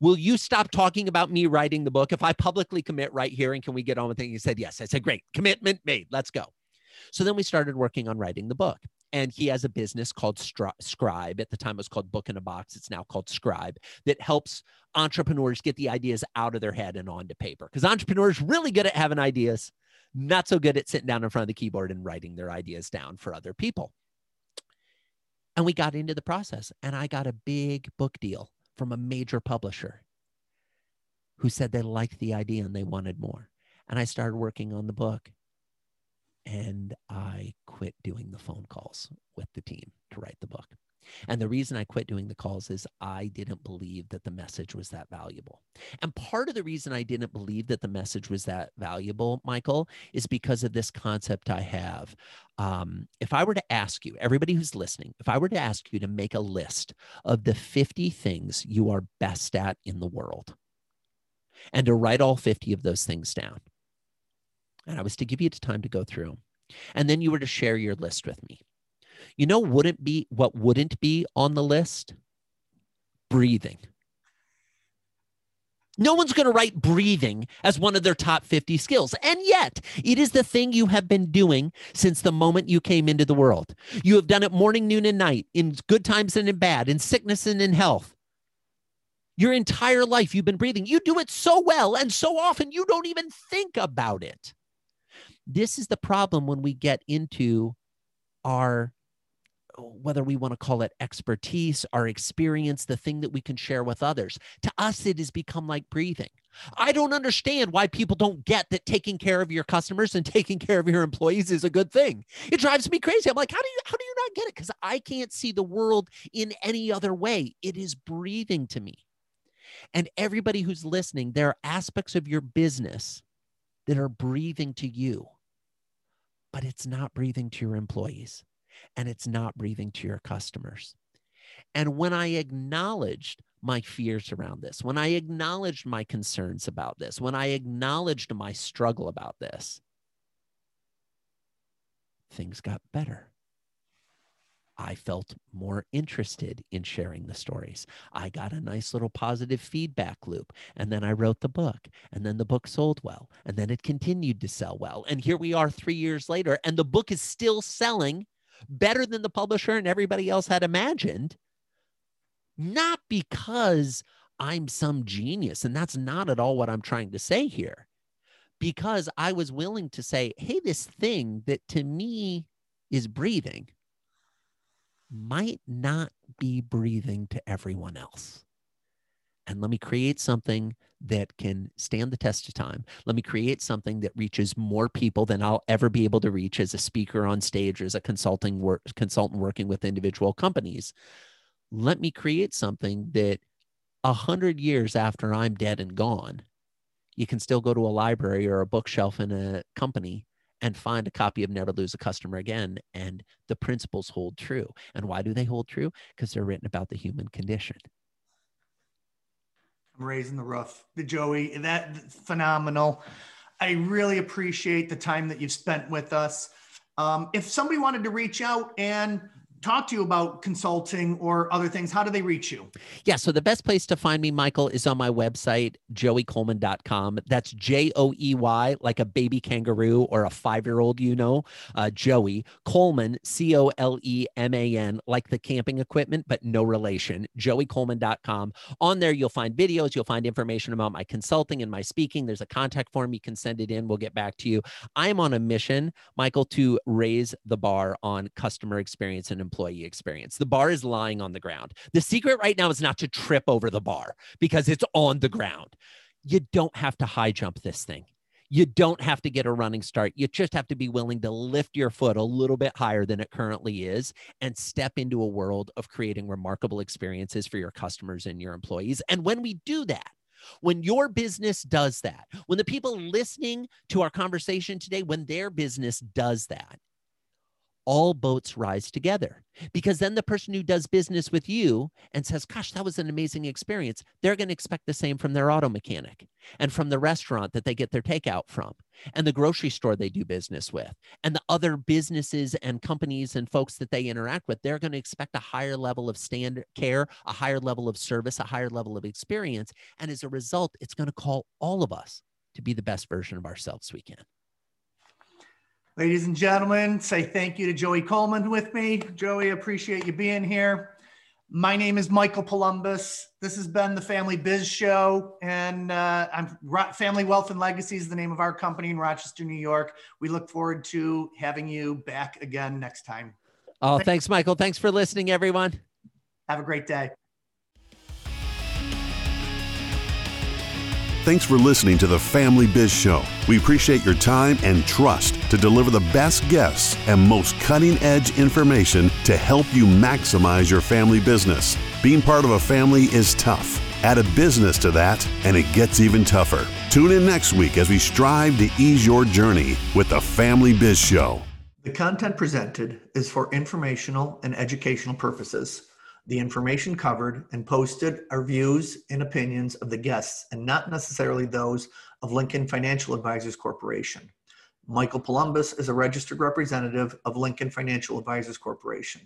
will you stop talking about me writing the book? If I publicly commit right here and can we get on with it? He said, yes. I said, great. Commitment made. Let's go. So then we started working on writing the book and he has a business called Stri- Scribe. At the time, it was called Book in a Box. It's now called Scribe that helps entrepreneurs get the ideas out of their head and onto paper. Because entrepreneurs really good at having ideas, not so good at sitting down in front of the keyboard and writing their ideas down for other people. And we got into the process, and I got a big book deal from a major publisher who said they liked the idea and they wanted more. And I started working on the book and I quit doing the phone calls with the team to write the book. And the reason I quit doing the calls is I didn't believe that the message was that valuable. And part of the reason I didn't believe that the message was that valuable, Michael, is because of this concept I have. Um, if I were to ask you, everybody who's listening, if I were to ask you to make a list of the 50 things you are best at in the world and to write all 50 of those things down, and I was to give you time to go through, and then you were to share your list with me. You know, wouldn't be what wouldn't be on the list? Breathing. No one's going to write breathing as one of their top 50 skills. And yet, it is the thing you have been doing since the moment you came into the world. You have done it morning, noon, and night, in good times and in bad, in sickness and in health. Your entire life, you've been breathing. You do it so well and so often, you don't even think about it. This is the problem when we get into our whether we want to call it expertise, our experience, the thing that we can share with others. To us, it has become like breathing. I don't understand why people don't get that taking care of your customers and taking care of your employees is a good thing. It drives me crazy. I'm like, how do you how do you not get it? Because I can't see the world in any other way. It is breathing to me. And everybody who's listening, there are aspects of your business that are breathing to you, but it's not breathing to your employees and it's not breathing to your customers. And when I acknowledged my fears around this, when I acknowledged my concerns about this, when I acknowledged my struggle about this, things got better. I felt more interested in sharing the stories. I got a nice little positive feedback loop. And then I wrote the book. And then the book sold well. And then it continued to sell well. And here we are three years later. And the book is still selling better than the publisher and everybody else had imagined. Not because I'm some genius. And that's not at all what I'm trying to say here. Because I was willing to say, hey, this thing that to me is breathing might not be breathing to everyone else. And let me create something that can stand the test of time. Let me create something that reaches more people than I'll ever be able to reach as a speaker on stage or as a consulting work, consultant working with individual companies. Let me create something that a hundred years after I'm dead and gone, you can still go to a library or a bookshelf in a company and find a copy of Never Lose a Customer Again. And the principles hold true. And why do they hold true? Because they're written about the human condition. I'm raising the roof. The Joey, that phenomenal. I really appreciate the time that you've spent with us. Um, if somebody wanted to reach out and talk to you about consulting or other things, how do they reach you? Yeah. So the best place to find me, Michael, is on my website, joeycoleman.com. That's J O E Y, like a baby kangaroo or a five year old, you know, uh, Joey Coleman, C O L E M A N, like the camping equipment, but no relation, joeycoleman.com. On there, you'll find videos, you'll find information about my consulting and my speaking. There's a contact form. You can send it in. We'll get back to you. I'm on a mission, Michael, to raise the bar on customer experience and employee experience. The bar is lying on the ground. The secret right now is not to trip over the bar because it's on the ground. You don't have to high jump this thing. You don't have to get a running start. You just have to be willing to lift your foot a little bit higher than it currently is and step into a world of creating remarkable experiences for your customers and your employees. And when we do that, when your business does that, when the people listening to our conversation today, when their business does that, all boats rise together. Because then the person who does business with you and says gosh that was an amazing experience they're going to expect the same from their auto mechanic and from the restaurant that they get their takeout from and the grocery store they do business with. And the other businesses and companies and folks that they interact with they're going to expect a higher level of standard care a higher level of service a higher level of experience. And as a result it's going to call all of us to be the best version of ourselves we can Ladies and gentlemen, say thank you to Joey Coleman with me. Joey, appreciate you being here. My name is Michael Columbus. This has been the Family Biz Show, and uh, I'm Family Wealth and Legacy is the name of our company in Rochester, New York. We look forward to having you back again next time. Oh, thanks, Michael. Thanks for listening, everyone. Have a great day. Thanks for listening to the Family Biz Show. We appreciate your time and trust to deliver the best guests and most cutting edge information to help you maximize your family business. Being part of a family is tough. Add a business to that, and it gets even tougher. Tune in next week as we strive to ease your journey with the Family Biz Show. The content presented is for informational and educational purposes. The information covered and posted are views and opinions of the guests and not necessarily those of Lincoln Financial Advisors Corporation. Michael Columbus is a registered representative of Lincoln Financial Advisors Corporation.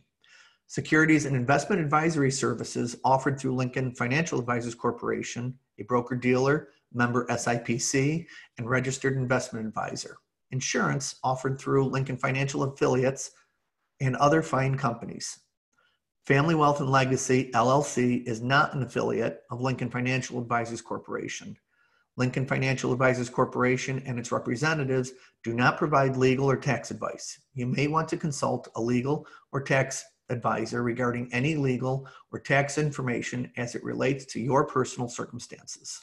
Securities and investment advisory services offered through Lincoln Financial Advisors Corporation, a broker dealer, member SIPC, and registered investment advisor. Insurance offered through Lincoln Financial affiliates and other fine companies. Family Wealth and Legacy LLC is not an affiliate of Lincoln Financial Advisors Corporation. Lincoln Financial Advisors Corporation and its representatives do not provide legal or tax advice. You may want to consult a legal or tax advisor regarding any legal or tax information as it relates to your personal circumstances.